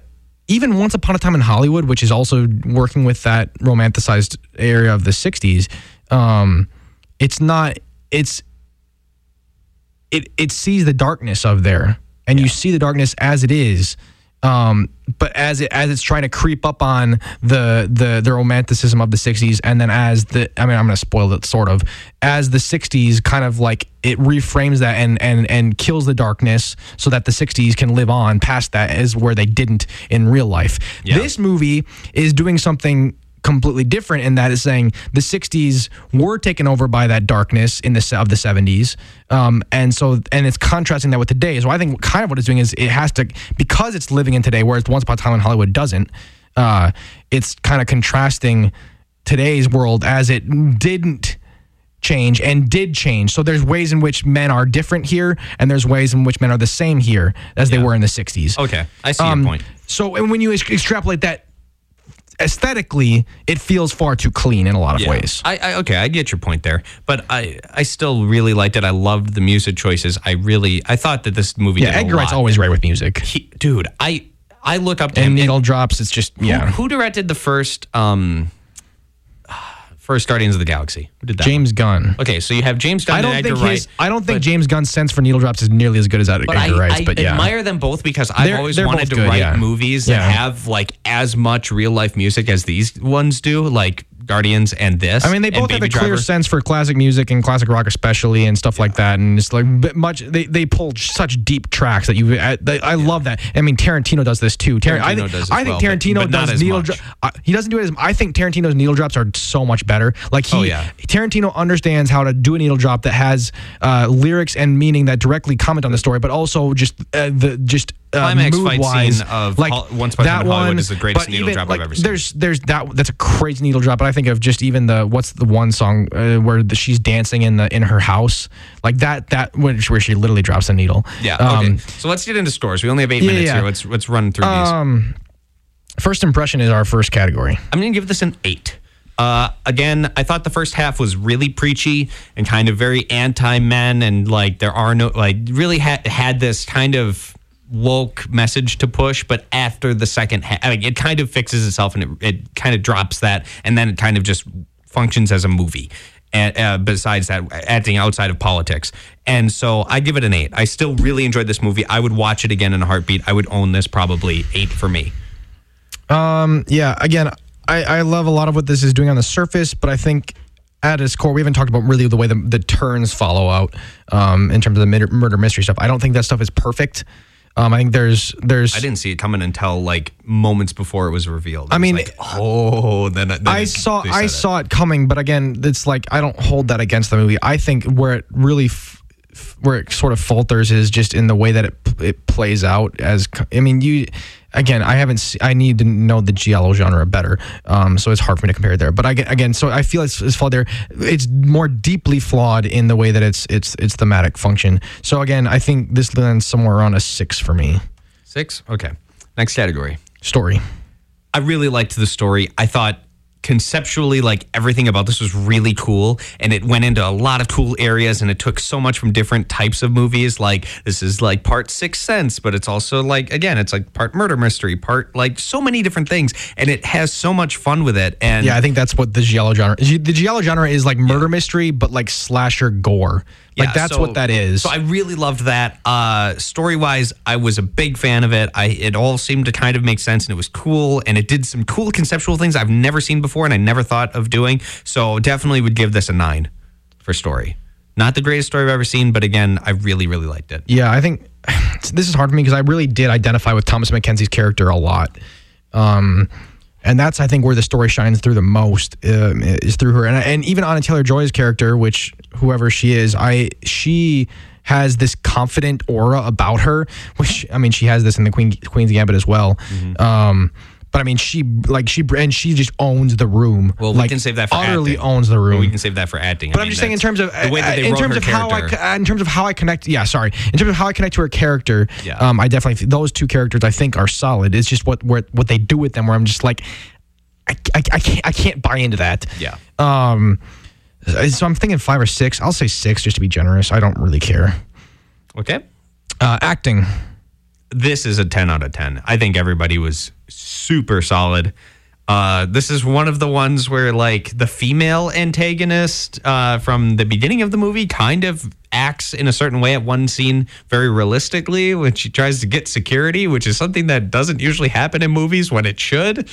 even once upon a time in hollywood which is also working with that romanticized area of the 60s um it's not it's it it sees the darkness of there. And you see the darkness as it is um, but as it as it's trying to creep up on the the the romanticism of the 60s and then as the I mean I'm going to spoil it sort of as the 60s kind of like it reframes that and and and kills the darkness so that the 60s can live on past that is where they didn't in real life. Yeah. This movie is doing something completely different in that it's saying the 60s were taken over by that darkness in the of the 70s um, and so and it's contrasting that with today so i think kind of what it's doing is it has to because it's living in today whereas once upon a time in hollywood doesn't uh, it's kind of contrasting today's world as it didn't change and did change. So there's ways in which men are different here, and there's ways in which men are the same here as they were in the 60s. Okay, I see Um, your point. So, and when you ex- extrapolate that aesthetically, it feels far too clean in a lot of Yeah. ways. I, I okay, I get your point there, but I I still really liked it. I loved the music choices. I really I thought that this movie. Yeah, Edgar Wright's always right with music. He, dude, I I look up to And him. needle drops, it's just, who, yeah. who directed the first um first Guardians of the Galaxy? Who did that? James Gunn. Okay, so you have James Gunn I don't and Edgar think Wright. I don't think James Gunn's sense for needle drops is nearly as good as Edgar but I, Wright's. I but yeah, admire them both because I've They're- always they're wanted to good, write yeah. movies Yeah. that have like as much real life music as these ones do, like Guardians and this. I mean, they both have a clear Driver. sense for classic music and classic rock, especially, and stuff like that. And it's like much. They they pull such deep tracks that you. I, they, I love that. I mean, Tarantino does this too. Tar- I Tarantino think, does I think well, Tarantino but not does needle. Dro- uh, he doesn't do it as. I think Tarantino's needle drops are so much better. Like he, Oh, yeah. Tarantino understands how to do a needle drop that has uh, lyrics and meaning that directly comment on the story, but also just uh, the just. Uh, Climax fight wise, scene of like Hol- Once Upon a Time that in Hollywood one is the greatest needle even, drop I've ever seen. There's there's that that's a crazy needle drop. But I think of just even the what's the one song uh, where the, she's dancing in the in her house like that that which where she literally drops a needle. Yeah. Um, Okay. so let's get into scores. We only have eight yeah, minutes yeah. here. Let's let's run through these. Um, first impression is our first category. I'm going to give this an eight. Uh, again, I thought the first half was really preachy and kind of very anti-men, and like there are no like really had had this kind of woke message to push. But after the second half, like, it kind of fixes itself and it, it kind of drops that, and then it kind of just functions as a movie. And, uh, besides that, acting outside of politics, and so I give it an eight. I still really enjoyed this movie. I would watch it again in a heartbeat. I would own this probably eight for me. Um, yeah, again, I, I love a lot of what this is doing on the surface, but I think at its core, we haven't talked about really the way the, the turns follow out um, in terms of the murder mystery stuff. I don't think that stuff is perfect. Um, I think there's there's I didn't see it coming until like moments before it was revealed. I mean, like, oh, then, then I saw I it. saw it coming, but again, it's like I don't hold that against the movie. I think where it really f- f- where it sort of falters is just in the way that it it plays out. As I mean, you again, I haven't. Se- I need to know the giallo genre better, um, so it's hard for me to compare there. But I, again, so I feel it's, it's flawed there. It's more deeply flawed in the way that it's it's its thematic function. So again, I think this lands somewhere around a six for me. six. Okay, next category. Story. I really liked the story. I thought conceptually, like everything about this was really cool, and it went into a lot of cool areas, and it took so much from different types of movies. Like this is like part Sixth Sense, but it's also like again, it's like part murder mystery, part like so many different things, and it has so much fun with it. And Yeah, I think that's what the giallo genre. The giallo genre is like murder mystery, but like slasher gore. Like that's so- what that is. So I really loved that. Uh, story wise, I was a big fan of it. I it all seemed to kind of make sense and it was cool and it did some cool conceptual things I've never seen before and I never thought of doing. So definitely would give this a nine for story. Not the greatest story I've ever seen, but again, I really really liked it. yeah, I think this is hard for me because I really did identify with Thomas McKenzie's character a lot. Um, and that's I think where the story shines through the most um, is through her, and and even Anya Taylor Joy's character, which whoever she is, I she has this confident aura about her, which I mean she has this in the Queen Queen's Gambit as well. Mm-hmm. Um, but I mean she like she and she just owns the room. Well, we can save that for utterly acting. owns the room. we can save that for acting. But I'm just saying in terms of the way that they in terms of how I in terms of how I connect. Yeah, sorry. In terms of how I connect to her character, Yeah. um, I definitely those two characters I think are solid. It's just what what what they do with them where I'm just like, I, I, I can't I can't buy into that. Yeah. Um. So I'm thinking five or six. I'll say six just to be generous. I don't really care. Okay. Uh, acting. This is a 10 out of 10. I think everybody was super solid. Uh, this is one of the ones where, like, the female antagonist uh, from the beginning of the movie kind of acts in a certain way at one scene very realistically when she tries to get security, which is something that doesn't usually happen in movies when it should.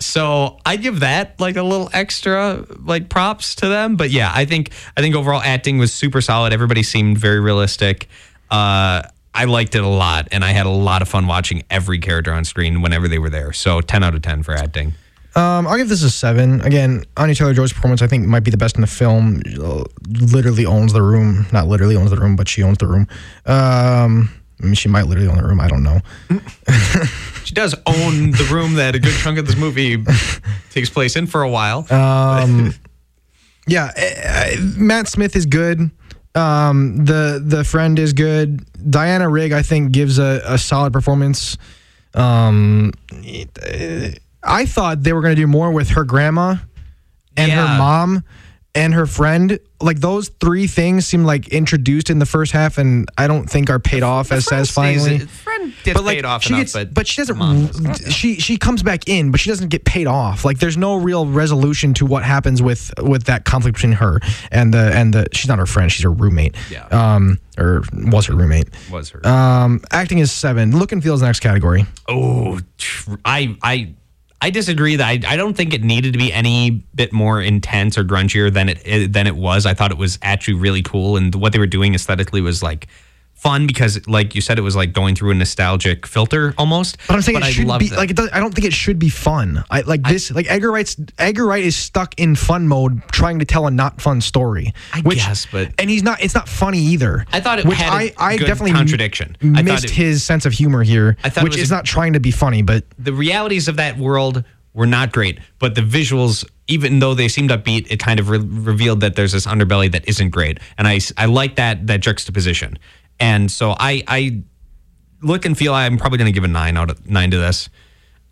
So I give that like a little extra like props to them. But yeah, I think I think overall acting was super solid. Everybody seemed very realistic. Uh, I liked it a lot, and I had a lot of fun watching every character on screen whenever they were there. So ten out of ten for acting. Um, I'll give this a seven. Again, Anya Taylor Joy's performance I think might be the best in the film. Literally owns the room. Not literally owns the room, but she owns the room. Um, I mean, she might literally own the room. I don't know. She does own the room that a good chunk of this movie takes place in for a while. Yeah, uh, Matt Smith is good. Um, the the friend is good. Diana Rigg, I think, gives a, a solid performance. Um, I thought they were going to do more with her grandma and Yeah. her mom and her friend. Like those three things seem like introduced in the first half, and I don't think are paid off as Friend satisfyingly. stays- Friend gets but like paid off she enough, gets, but, but, she doesn't. Mom. She she comes back in, but she doesn't get paid off. Like there's no real resolution to what happens with with that conflict between her and the and the. She's not her friend. She's her roommate. Yeah. Um, or was her roommate. was her. Um, acting is seven. Look and feel is the next category. Oh, tr- I I I disagree. That I, I don't think it needed to be any bit more intense or grungier than it, it than it was. I thought it was actually really cool, and what they were doing aesthetically was like fun because, like you said, it was like going through a nostalgic filter almost. But I'm saying it I should be that. like it does, I don't think it should be fun. I like this like Edgar Wright's Edgar Wright is stuck in fun mode trying to tell a not fun story. I guess, but- and he's not. It's not funny either. I thought it which had a I I good definitely contradiction. m- I missed it- his sense of humor here, I thought which was is not trying to be funny, but the realities of that world were not great, but the visuals, even though they seemed upbeat, it kind of re- revealed that there's this underbelly that isn't great, and I I like that that juxtaposition, and so I I look and feel I'm probably going to give a nine out of nine to this.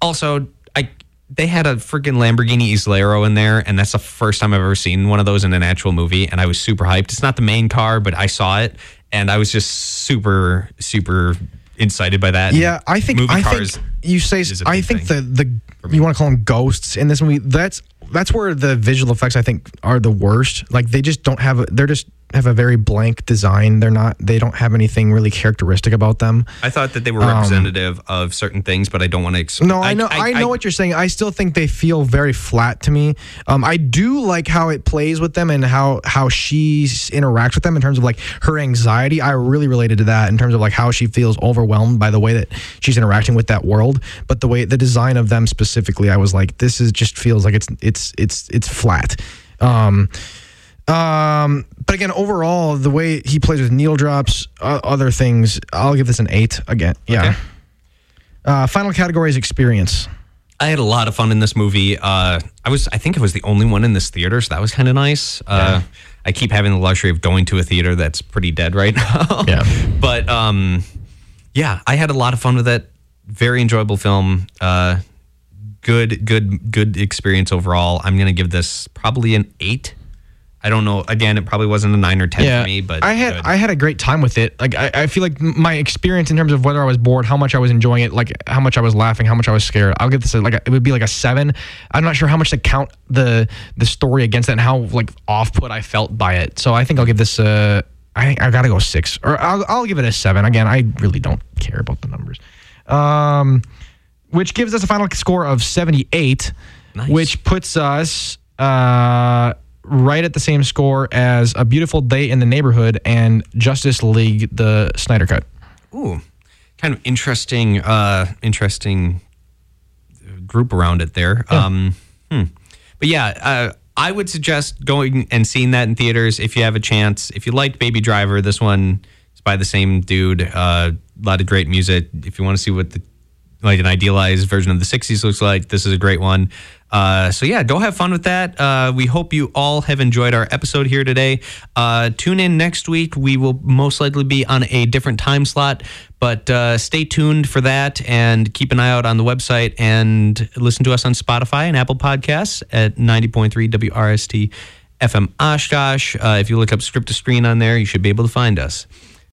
Also, I they had a freaking Lamborghini Islero in there, and that's the first time I've ever seen one of those in an actual movie, and I was super hyped. It's not the main car, but I saw it, and I was just super super incited by that. Yeah, I think movie I cars. think you say I think the the you want to call them ghosts in this movie. That's that's where the visual effects I think are the worst. Like they just don't have they're just have a very blank design. They're not they don't have anything really characteristic about them. I thought that they were representative of certain things, but I don't want to. Ex- Um, No, I know I, know what you're saying. I still think they feel very flat to me. Um, I do like how it plays with them and how how she interacts with them in terms of like her anxiety. I really related to that in terms of like how she feels overwhelmed by the way that she's interacting with that world. But the way the design of them specifically, I was like, this is just feels like it's it's it's it's flat. Um, um, but again, overall, the way he plays with needle drops, uh, other things, I'll give this an eight again. Yeah. Okay. Uh, final category is experience. I had a lot of fun in this movie. Uh, I was, I think, I was the only one in this theater, so that was kind of nice. Uh, I keep having the luxury of going to a theater that's pretty dead right now. Yeah. but um, yeah, I had a lot of fun with it. Very enjoyable film. Uh, good, good, good experience overall. I'm gonna give this probably an eight. I don't know. Again, it probably wasn't a nine or ten for me, but I had good. I had a great time with it. Like I, I feel like my experience in terms of whether I was bored, how much I was enjoying it, like how much I was laughing, how much I was scared. I'll give this like it would be like a seven. I'm not sure how much to count the the story against it and how like off put I felt by it. So I think I'll give this a. I I gotta go six or I'll I'll give it a seven. Again, I really don't care about the numbers. Um, which gives us a final score of 78, Nice. which puts us uh, right at the same score as A Beautiful Day in the Neighborhood and Justice League, the Snyder Cut. Ooh, kind of interesting, uh, interesting group around it there. Um, hmm. But yeah, uh, I would suggest going and seeing that in theaters if you have a chance. If you liked Baby Driver, this one is by the same dude. Uh, a lot of great music. If you want to see what the like an idealized version of the 60s looks like. This is a great one. Uh, so yeah, go have fun with that. Uh, we hope you all have enjoyed our episode here today. Uh, tune in next week. We will most likely be on a different time slot, but uh, stay tuned for that and keep an eye out on the website and listen to us on Spotify and Apple Podcasts at 90.3 WRST FM Oshkosh. Uh, if you look up Script to Screen on there, you should be able to find us.